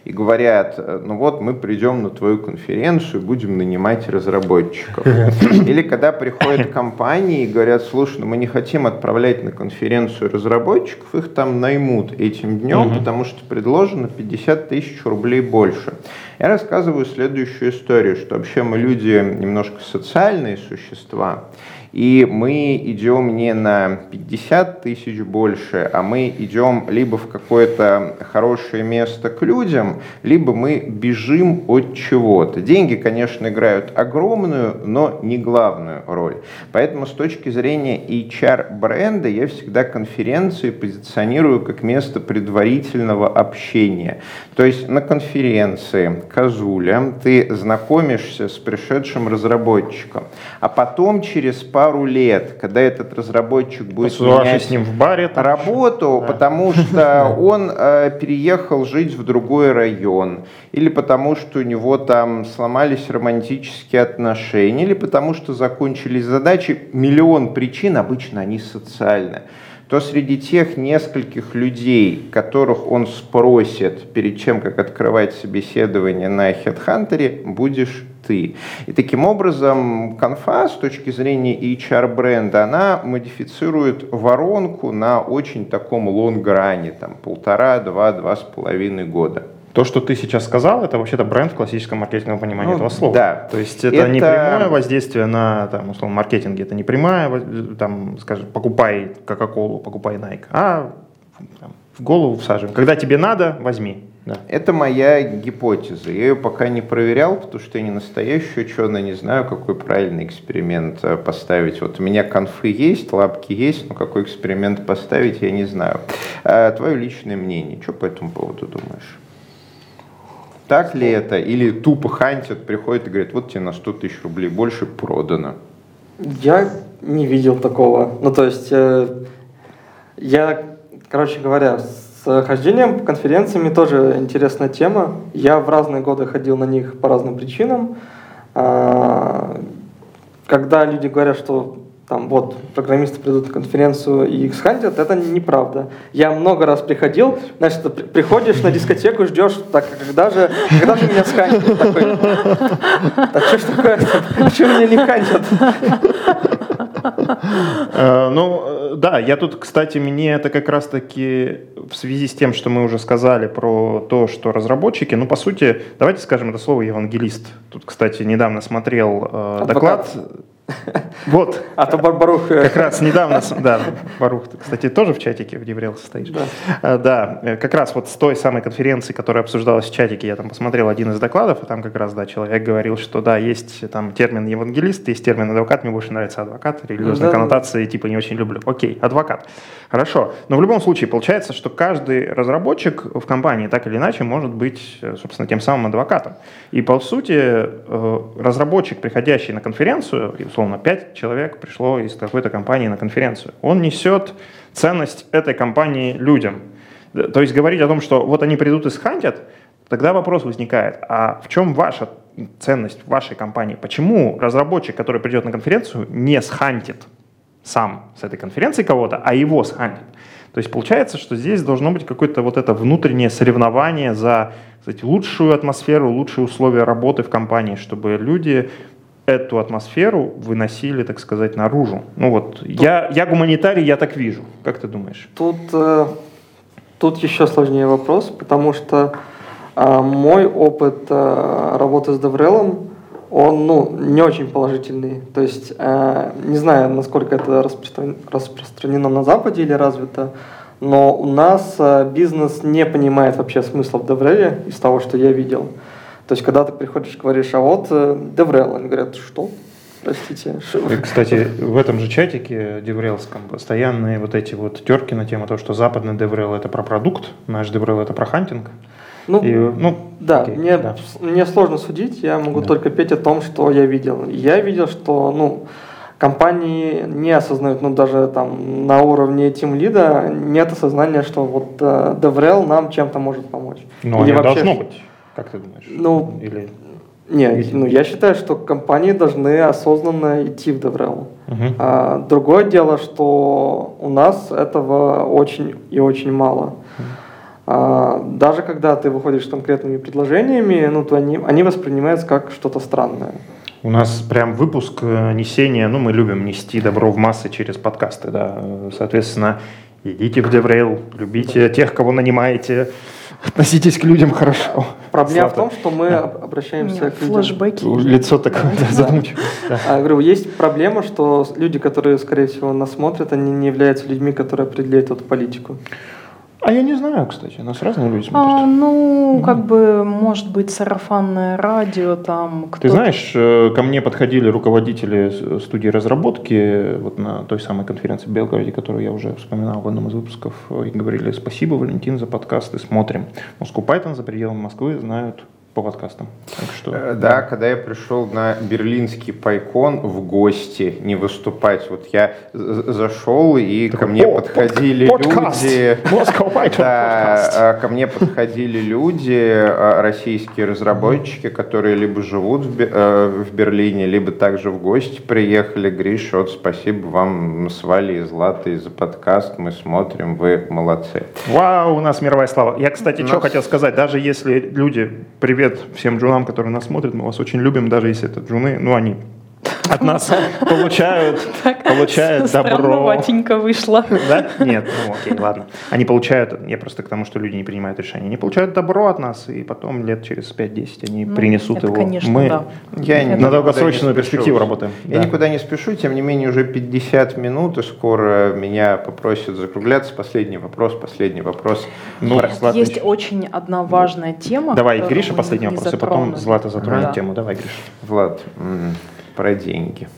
и говорят, ну вот мы придем на твою конференцию будем нанимать разработчиков. Или когда приходят компании и говорят, слушай, ну мы не хотим отправлять на конференцию разработчиков, их там наймут этим днем, Мгм. потому что предложено 50 тысяч рублей больше. Я рассказываю следующую историю, что вообще мы люди немножко социальные существа, И мы идем не на 50 тысяч больше, а мы идем либо в какое-то хорошее место к людям, либо мы бежим от чего-то. Деньги, конечно, играют огромную, но не главную роль. Поэтому с точки зрения HR-бренда я всегда конференции позиционирую как место предварительного общения. То есть на конференции Казуля ты знакомишься с пришедшим разработчиком, а потом через пару лет, когда этот разработчик будет менять с ним в баре, работу, да. потому что он э, переехал жить в другой район, или потому что у него там сломались романтические отношения, или потому что закончились задачи, миллион причин, обычно они социальные то среди тех нескольких людей, которых он спросит перед тем, как открывать собеседование на HeadHunter, будешь ты. И таким образом конфа с точки зрения HR-бренда, она модифицирует воронку на очень таком лонгране, там полтора, два, два с половиной года. То, что ты сейчас сказал, это вообще-то бренд в классическом маркетинговом понимании ну, этого слова. Да. То есть это, это не прямое воздействие на, там, условно, маркетинге, это не прямое, там, скажем, покупай Кока-Колу, покупай Nike, а там, в голову всаживаем. Когда тебе надо, возьми. Да. Это моя гипотеза. Я ее пока не проверял, потому что я не настоящий ученый, не знаю, какой правильный эксперимент э, поставить. Вот у меня конфы есть, лапки есть, но какой эксперимент поставить, я не знаю. А, твое личное мнение, что по этому поводу думаешь? Так ли это? Или тупо хантят, приходят и говорят, вот тебе на 100 тысяч рублей больше продано. Я не видел такого. Ну, то есть, э, я, короче говоря, с хождением по конференциями тоже интересная тема. Я в разные годы ходил на них по разным причинам. А, когда люди говорят, что там вот программисты придут на конференцию и их схантят, это неправда. Я много раз приходил, значит, ты приходишь на дискотеку, ждешь, так, когда же, когда же меня схантят? Такой, а что ж такое? Почему меня не хантят? Э, ну, да, я тут, кстати, мне это как раз-таки в связи с тем, что мы уже сказали про то, что разработчики, ну, по сути, давайте скажем это слово евангелист. Тут, кстати, недавно смотрел э, доклад вот. А то Барух... Э, как раз недавно, да, Барух, кстати, тоже в чатике в Деврел состоишь. Да. А, да, э, как раз вот с той самой конференции, которая обсуждалась в чатике, я там посмотрел один из докладов, и там как раз, да, человек говорил, что да, есть там термин евангелист, есть термин адвокат, мне больше нравится адвокат, религиозные да, коннотации типа не очень люблю. Окей, адвокат. Хорошо. Но в любом случае получается, что каждый разработчик в компании так или иначе может быть, э, собственно, тем самым адвокатом. И по сути, разработчик, приходящий на конференцию, условно, 5 человек пришло из какой-то компании на конференцию. Он несет ценность этой компании людям. То есть говорить о том, что вот они придут и схантят, тогда вопрос возникает, а в чем ваша ценность вашей компании? Почему разработчик, который придет на конференцию, не схантит сам с этой конференции кого-то, а его схантит? То есть получается, что здесь должно быть какое-то вот это внутреннее соревнование за кстати, лучшую атмосферу, лучшие условия работы в компании, чтобы люди эту атмосферу выносили, так сказать, наружу. Ну вот, тут, я, я гуманитарий, я так вижу. Как ты думаешь? Тут, э, тут еще сложнее вопрос, потому что э, мой опыт э, работы с Деврелом, он ну, не очень положительный. То есть, э, не знаю, насколько это распростран... распространено на Западе или развито, но у нас э, бизнес не понимает вообще смысла в DevRel е из того, что я видел. То есть, когда ты приходишь, говоришь, а вот DevRel, они говорят, что? Простите. И, кстати, в этом же чатике деврелском постоянные вот эти вот терки на тему того, что западный DevRel это про продукт, наш DevRel это про хантинг. Ну, и, ну да, окей, мне, да, мне сложно судить, я могу да. только петь о том, что я видел. Я видел, что ну, компании не осознают, ну даже там на уровне Team лида нет осознания, что вот э, DevRel нам чем-то может помочь. Ну, не должно быть. Как ты думаешь? Ну, Или... Не, ну я считаю, что компании должны осознанно идти в DevRel. Угу. А, другое дело, что у нас этого очень и очень мало. А, даже когда ты выходишь с конкретными предложениями, ну, то они, они воспринимаются как что-то странное. У нас прям выпуск э, несения, ну, мы любим нести добро в массы через подкасты, да. Соответственно, идите в DevRail, любите да. тех, кого нанимаете, Относитесь к людям хорошо. Проблема в Злата. том, что мы Да. об- обращаемся Нет, к людям. флешбеки. Лицо такое да, задумчивое. Да. А, говорю, есть проблема, что люди, которые, скорее всего, нас смотрят, они не являются людьми, которые определяют эту политику. А я не знаю, кстати, нас разные люди А, смотрят. ну, как бы, может быть, сарафанное радио там. Ты знаешь, э, ко мне подходили руководители с- студии разработки вот на той самой конференции в Белгороде, которую я уже вспоминал в одном из выпусков, э, и говорили спасибо, Валентин, за подкасты, смотрим. Москву Python за пределами Москвы знают по подкастам. Так что, Э, Да, когда я пришел на берлинский пайкон в гости, не выступать, вот я зашел, и ко Такой, мне «О, подходили подкаст! люди... Подкаст. Да, э, ко мне подходили люди, э, российские разработчики, которые либо живут в в Берлине, либо также в гости приехали. Гриша, вот спасибо вам с Валей и Златой за подкаст, мы смотрим, вы молодцы. Вау, у нас мировая слава. Я, кстати, что Нас- хотел сказать, даже если люди, привет всем джунам, которые нас смотрят, мы вас очень любим, даже если это джуны, ну они от нас получают, получают добро. Вышло. Да? Нет, ну окей, ладно. Они получают, я просто к тому, что люди не принимают решения, они получают добро от нас, и потом лет через 5-10 они Ну, принесут это, его. конечно, Мы да. Я Это- на долгосрочную перспективу работаем. Я Да. никуда не спешу, тем не менее уже 50 минут, и скоро меня попросят закругляться. Последний вопрос, последний вопрос. Ну, Есть очень одна важная тема. Давай, Гриша, последний вопрос, и потом затронули. Злата затронет Да. тему. Давай, Гриша. Влад, про деньги.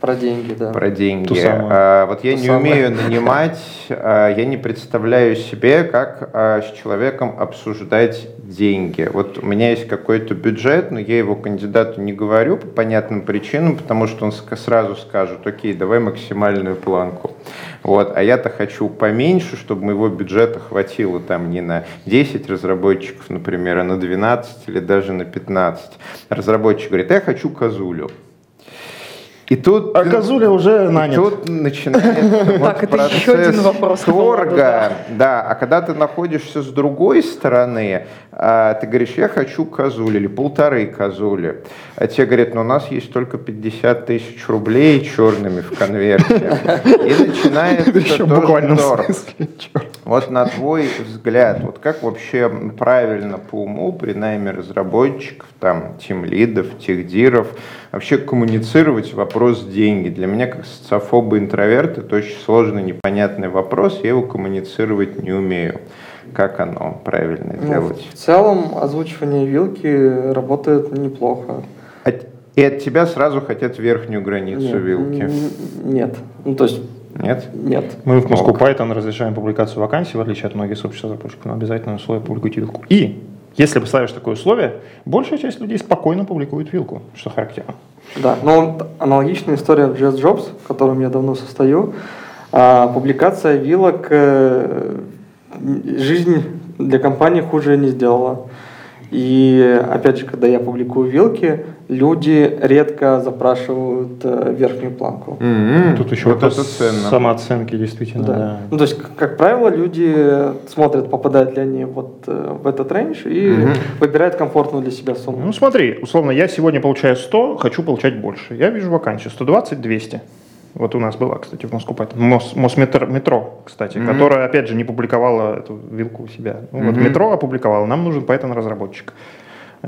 Про деньги, да. Про деньги. Ту самую. А, вот я Ту не самую. умею нанимать, а, я не представляю себе, как а, с человеком обсуждать деньги. Вот у меня есть какой-то бюджет, но я его кандидату не говорю по понятным причинам, потому что он сразу скажет, окей, давай максимальную планку. Вот. А я-то хочу поменьше, чтобы моего бюджета хватило там не на 10 разработчиков, например, а на 12 или даже на 15. Разработчик говорит, я хочу козулю. И тут А Козуля уже и нанят. Тут начинается вот Так, это еще процесс один вопрос торга. да. Да, а когда ты находишься с другой стороны, а, ты говоришь, я хочу козули или полторы козули. А тебе говорят, ну у нас есть только 50 тысяч рублей черными в конверте. И начинается Еще тоже торг. Вот на твой взгляд, вот как вообще правильно по уму при найме разработчиков, там, тимлидов, техдиров, вообще коммуницировать вопрос деньги? Для меня, как социофоба интроверт, это очень сложный, непонятный вопрос, я его коммуницировать не умею. Как оно правильно Ну, делать? в целом озвучивание вилки работает неплохо. А- И от тебя сразу хотят верхнюю границу Нет, вилки. Нет. Ну, то есть, Нет? нет. Мы в Москву Ок. Python разрешаем публикацию вакансий, в отличие от многих сообществ разработчиков, но обязательно условие публикуйте вилку. И если поставишь такое условие, большая часть людей спокойно публикует вилку, что характерно. Да, но аналогичная история в Just Jobs, в котором я давно состою. А, публикация вилок э, жизнь для компании хуже не сделала. И опять же, когда я публикую вилки, люди редко запрашивают э, верхнюю планку. М-м, Тут еще вот вопрос это ценно. самооценки, действительно, Да. да. Ну, то есть, к- как правило, люди смотрят, попадают ли они вот э, в этот рейндж и Мгм. выбирают комфортную для себя сумму. Ну смотри, условно, я сегодня получаю 100, хочу получать больше. Я вижу вакансию 120-200. Вот у нас была, кстати, в Москву. Мос, Мосметро, метро, кстати, Мгм. которая, опять же, не публиковала эту вилку у себя. Ну, Вот Мгм. метро опубликовала, нам нужен Python разработчик.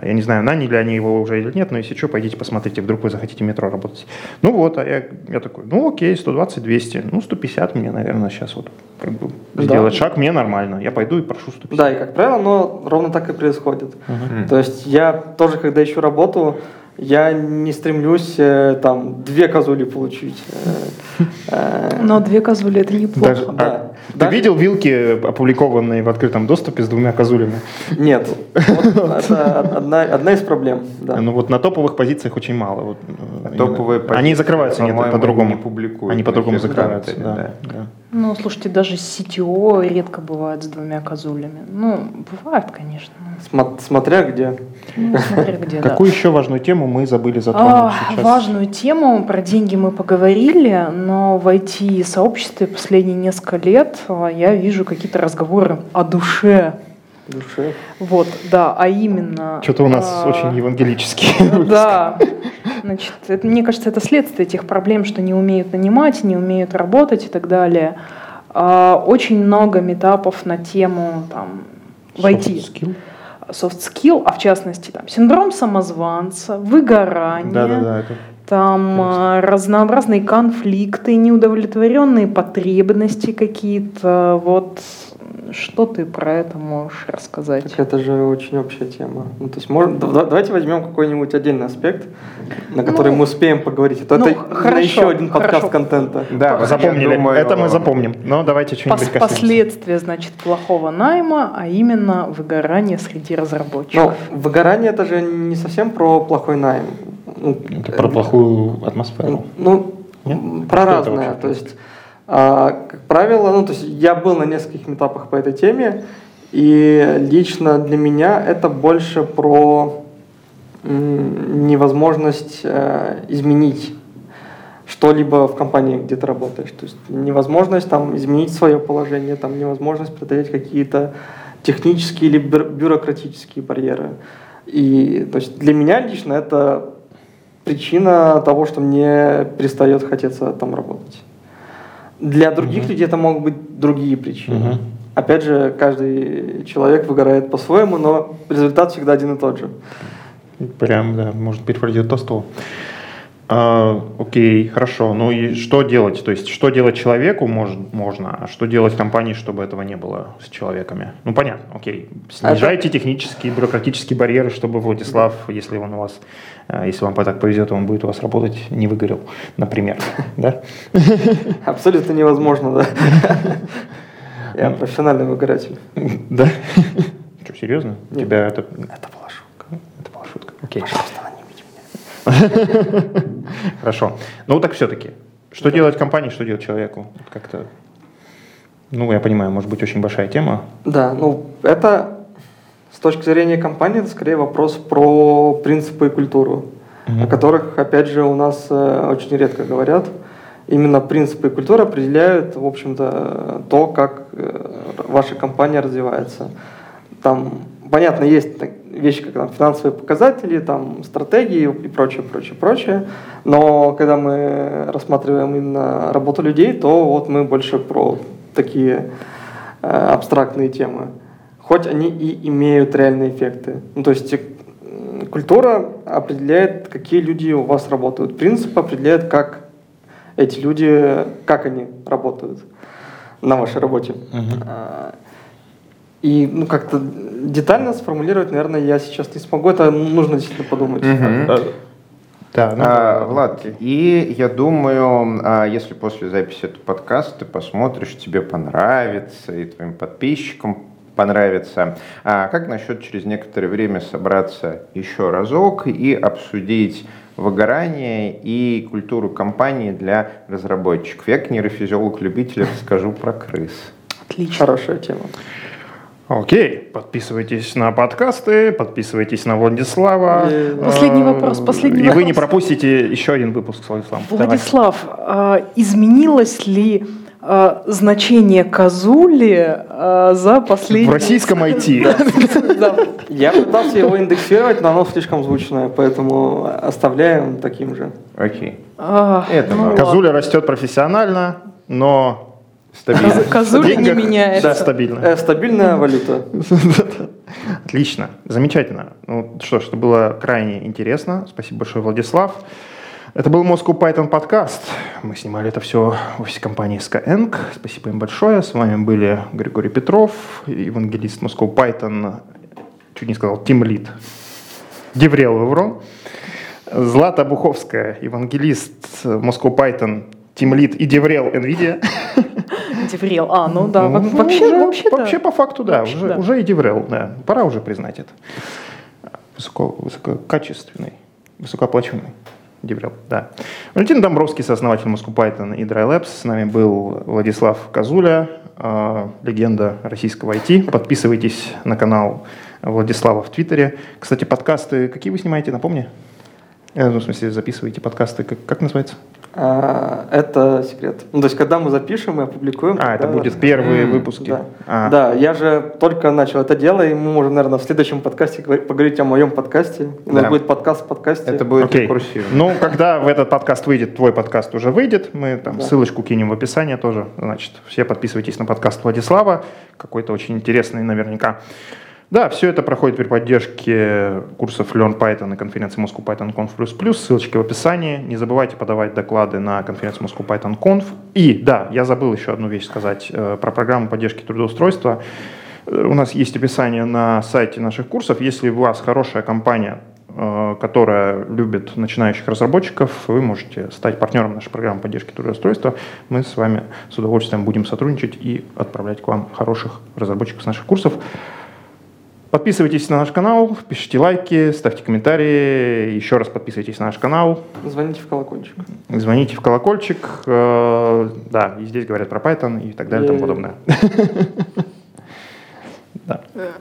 Я не знаю, наняли они его уже или нет, но если что, пойдите посмотрите, вдруг вы захотите метро работать. Ну вот, а я, я такой, ну окей, 120-200, ну 150 мне, наверное, сейчас вот как бы Да. сделать шаг, мне нормально. Я пойду и прошу 150. Да, и как правило, оно ровно так и происходит. Мгм. То есть я тоже, когда ищу работу, я не стремлюсь э, там две козули получить. Э, э, Но две козули это неплохо. Даже- да. а Ты Даже- видел вилки, опубликованные в открытом доступе с двумя козулями? Нет. Вот это одна, одна из проблем. Да. Ну вот на топовых позициях очень мало. Вот, Топовые именно. Они позиции, закрываются нет, по-другому. не публикуют Они по-другому закрываются. да. Да, да. Ну, слушайте, даже CTO редко бывает с двумя козулями. Ну, бывает, конечно. Смо- Смотря где. Ну, смотря где, да. Какую еще важную тему мы забыли затронуть А, сейчас? важную тему, про деньги мы поговорили, но в IT-сообществе последние несколько лет а, я вижу какие-то разговоры о душе. душе. Вот, да, а именно... Что-то у нас а, очень евангелический. Да. Значит, это, мне кажется, это следствие тех проблем, что не умеют нанимать, не умеют работать и так далее. А, Очень много метапов на тему там, войти. Soft skill? Soft skill, а в частности там синдром самозванца, выгорание, Да, да, да. Это... там а, разнообразные конфликты, неудовлетворенные потребности какие-то. Вот что ты про это можешь рассказать? Так это же очень общая тема. Ну, то есть, можно, да- давайте возьмем какой-нибудь отдельный аспект, на который Ну, мы успеем поговорить. А то ну, это на хорошо, еще один подкаст хорошо. контента. Да, я Запомнили. думаю, это мы запомним. Но давайте Пос- что-нибудь коснемся. последствия, значит, плохого найма, а именно выгорание среди Но разработчиков. выгорание это же не совсем про плохой найм. Ну, Это про плохую атмосферу. Ну, Нет? Что про это разное. То есть, а, как правило, ну, то есть я был на нескольких этапах по этой теме, и лично для меня это больше про невозможность э, изменить что-либо в компании, где ты работаешь. То есть невозможность там изменить свое положение, там невозможность преодолеть какие-то технические или бюро- бюрократические барьеры. И то есть для меня лично это причина того, что мне перестает хотеться там работать. Для других людей это могут быть другие причины. Опять же, каждый человек выгорает по-своему, но результат всегда один и тот же. Прям, да, может быть, вроде тостового. А, окей, хорошо. Ну и что делать? То есть, что делать человеку мож- можно, а что делать компании, чтобы этого не было с человеками? Ну, понятно, окей. Снижайте технические, бюрократические барьеры, чтобы Владислав, если он у вас, если вам так повезет, он будет у вас работать, не выгорел, например. Да? Абсолютно невозможно, да. Я профессиональный выгоратель. Да? Что, серьезно? Тебя это... Это была шутка. Это была шутка. Окей. Хорошо. Ну так все-таки. Что делать компании, что делать человеку? Как-то, ну, я понимаю, может быть, очень большая тема. Да, ну это точки зрения компании, это скорее вопрос про принципы и культуру, Мгм. о которых, опять же, у нас э, очень редко говорят. Именно принципы и культура определяют, в общем-то, то, как э, ваша компания развивается. Там, понятно, есть вещи, как там, финансовые показатели, там, стратегии и прочее, прочее, прочее. Но когда мы рассматриваем именно работу людей, то вот мы больше про такие э, абстрактные темы. Хоть они и имеют реальные эффекты. Ну, то есть э, культура определяет, какие люди у вас работают. Принцип определяет, как эти люди, как они работают на вашей работе. А, И ну, как-то детально сформулировать, наверное, я сейчас не смогу. Это нужно действительно подумать. А, Да, ну, А, Влад, и я думаю, а, если после записи этого подкаста ты посмотришь, тебе понравится, и твоим подписчикам понравится, а как насчет через некоторое время собраться еще разок и обсудить выгорание и культуру компании для разработчиков? Я как нейрофизиолог-любитель расскажу про крыс. Отлично. Хорошая тема. Окей, подписывайтесь на подкасты, подписывайтесь на Владислава. Э, Последний А, вопрос, последний И вы не пропустите еще один выпуск с Владиславом. Давай. Владислав, а, изменилось ли значение козули а, за последние... В российском IT. Я пытался его индексировать, но оно слишком звучное, поэтому оставляем таким же. Окей. Это ну. Козуля растет профессионально, но стабильно. Коз- Козуля не меняется. Стабильно. Э, стабильная валюта. Отлично, замечательно. Ну что ж, это было крайне интересно. Спасибо большое, Владислав. Это был Moscow Python подкаст. Мы снимали это все в офисе компании Skyeng. Спасибо им большое. С вами были Григорий Петров, евангелист Moscow Python, чуть не сказал, Team Lead, DevRel в Evrone, Злата Буховская, евангелист Moscow Python, Team Lead и DevRel NVIDIA. DevRel. А, ну да, Ну, вообще, уже- вообще, да. вообще по факту, да, Вообще, уже, да. уже и DevRel, да. Пора уже признать это. Высоко, высококачественный, высокооплачиваемый Деврел, да. Валентин Домбровский, сооснователь Moscow Python и Dry Labs. С нами был Владислав Козуля, э, легенда российского IT. Подписывайтесь на канал Владислава в Твиттере. Кстати, подкасты какие вы снимаете, напомни? Э, Ну, в смысле, записываете подкасты, как, как называется? А, Это секрет. Ну, то есть, когда мы запишем и опубликуем... А, это будет первые М, выпуски. Да. А, Да, я же только начал это дело, и мы можем, наверное, в следующем подкасте говорить- поговорить о моем подкасте. У нас Да. будет подкаст в подкасте. Это будет Окей. рекурсивно. Ну, когда в этот подкаст выйдет, твой подкаст уже выйдет, мы там Да. ссылочку кинем в описании тоже. Значит, все подписывайтесь на подкаст Владислава, какой-то очень интересный наверняка. Да, все это проходит при поддержке курсов Learn Python и конференции Moscow Python Conf++. Ссылочки в описании. Не забывайте подавать доклады на конференцию Moscow Python Conf. И, да, я забыл еще одну вещь сказать э, про программу поддержки трудоустройства. Э, У нас есть описание на сайте наших курсов. Если у вас хорошая компания, э, которая любит начинающих разработчиков, вы можете стать партнером нашей программы поддержки трудоустройства. Мы с вами с удовольствием будем сотрудничать и отправлять к вам хороших разработчиков с наших курсов. Подписывайтесь на наш канал, пишите лайки, ставьте комментарии, еще раз подписывайтесь на наш канал, Звоните в колокольчик. звоните в колокольчик, э, да, и здесь говорят про Pythон и так далее и тому подобное. Да. Э,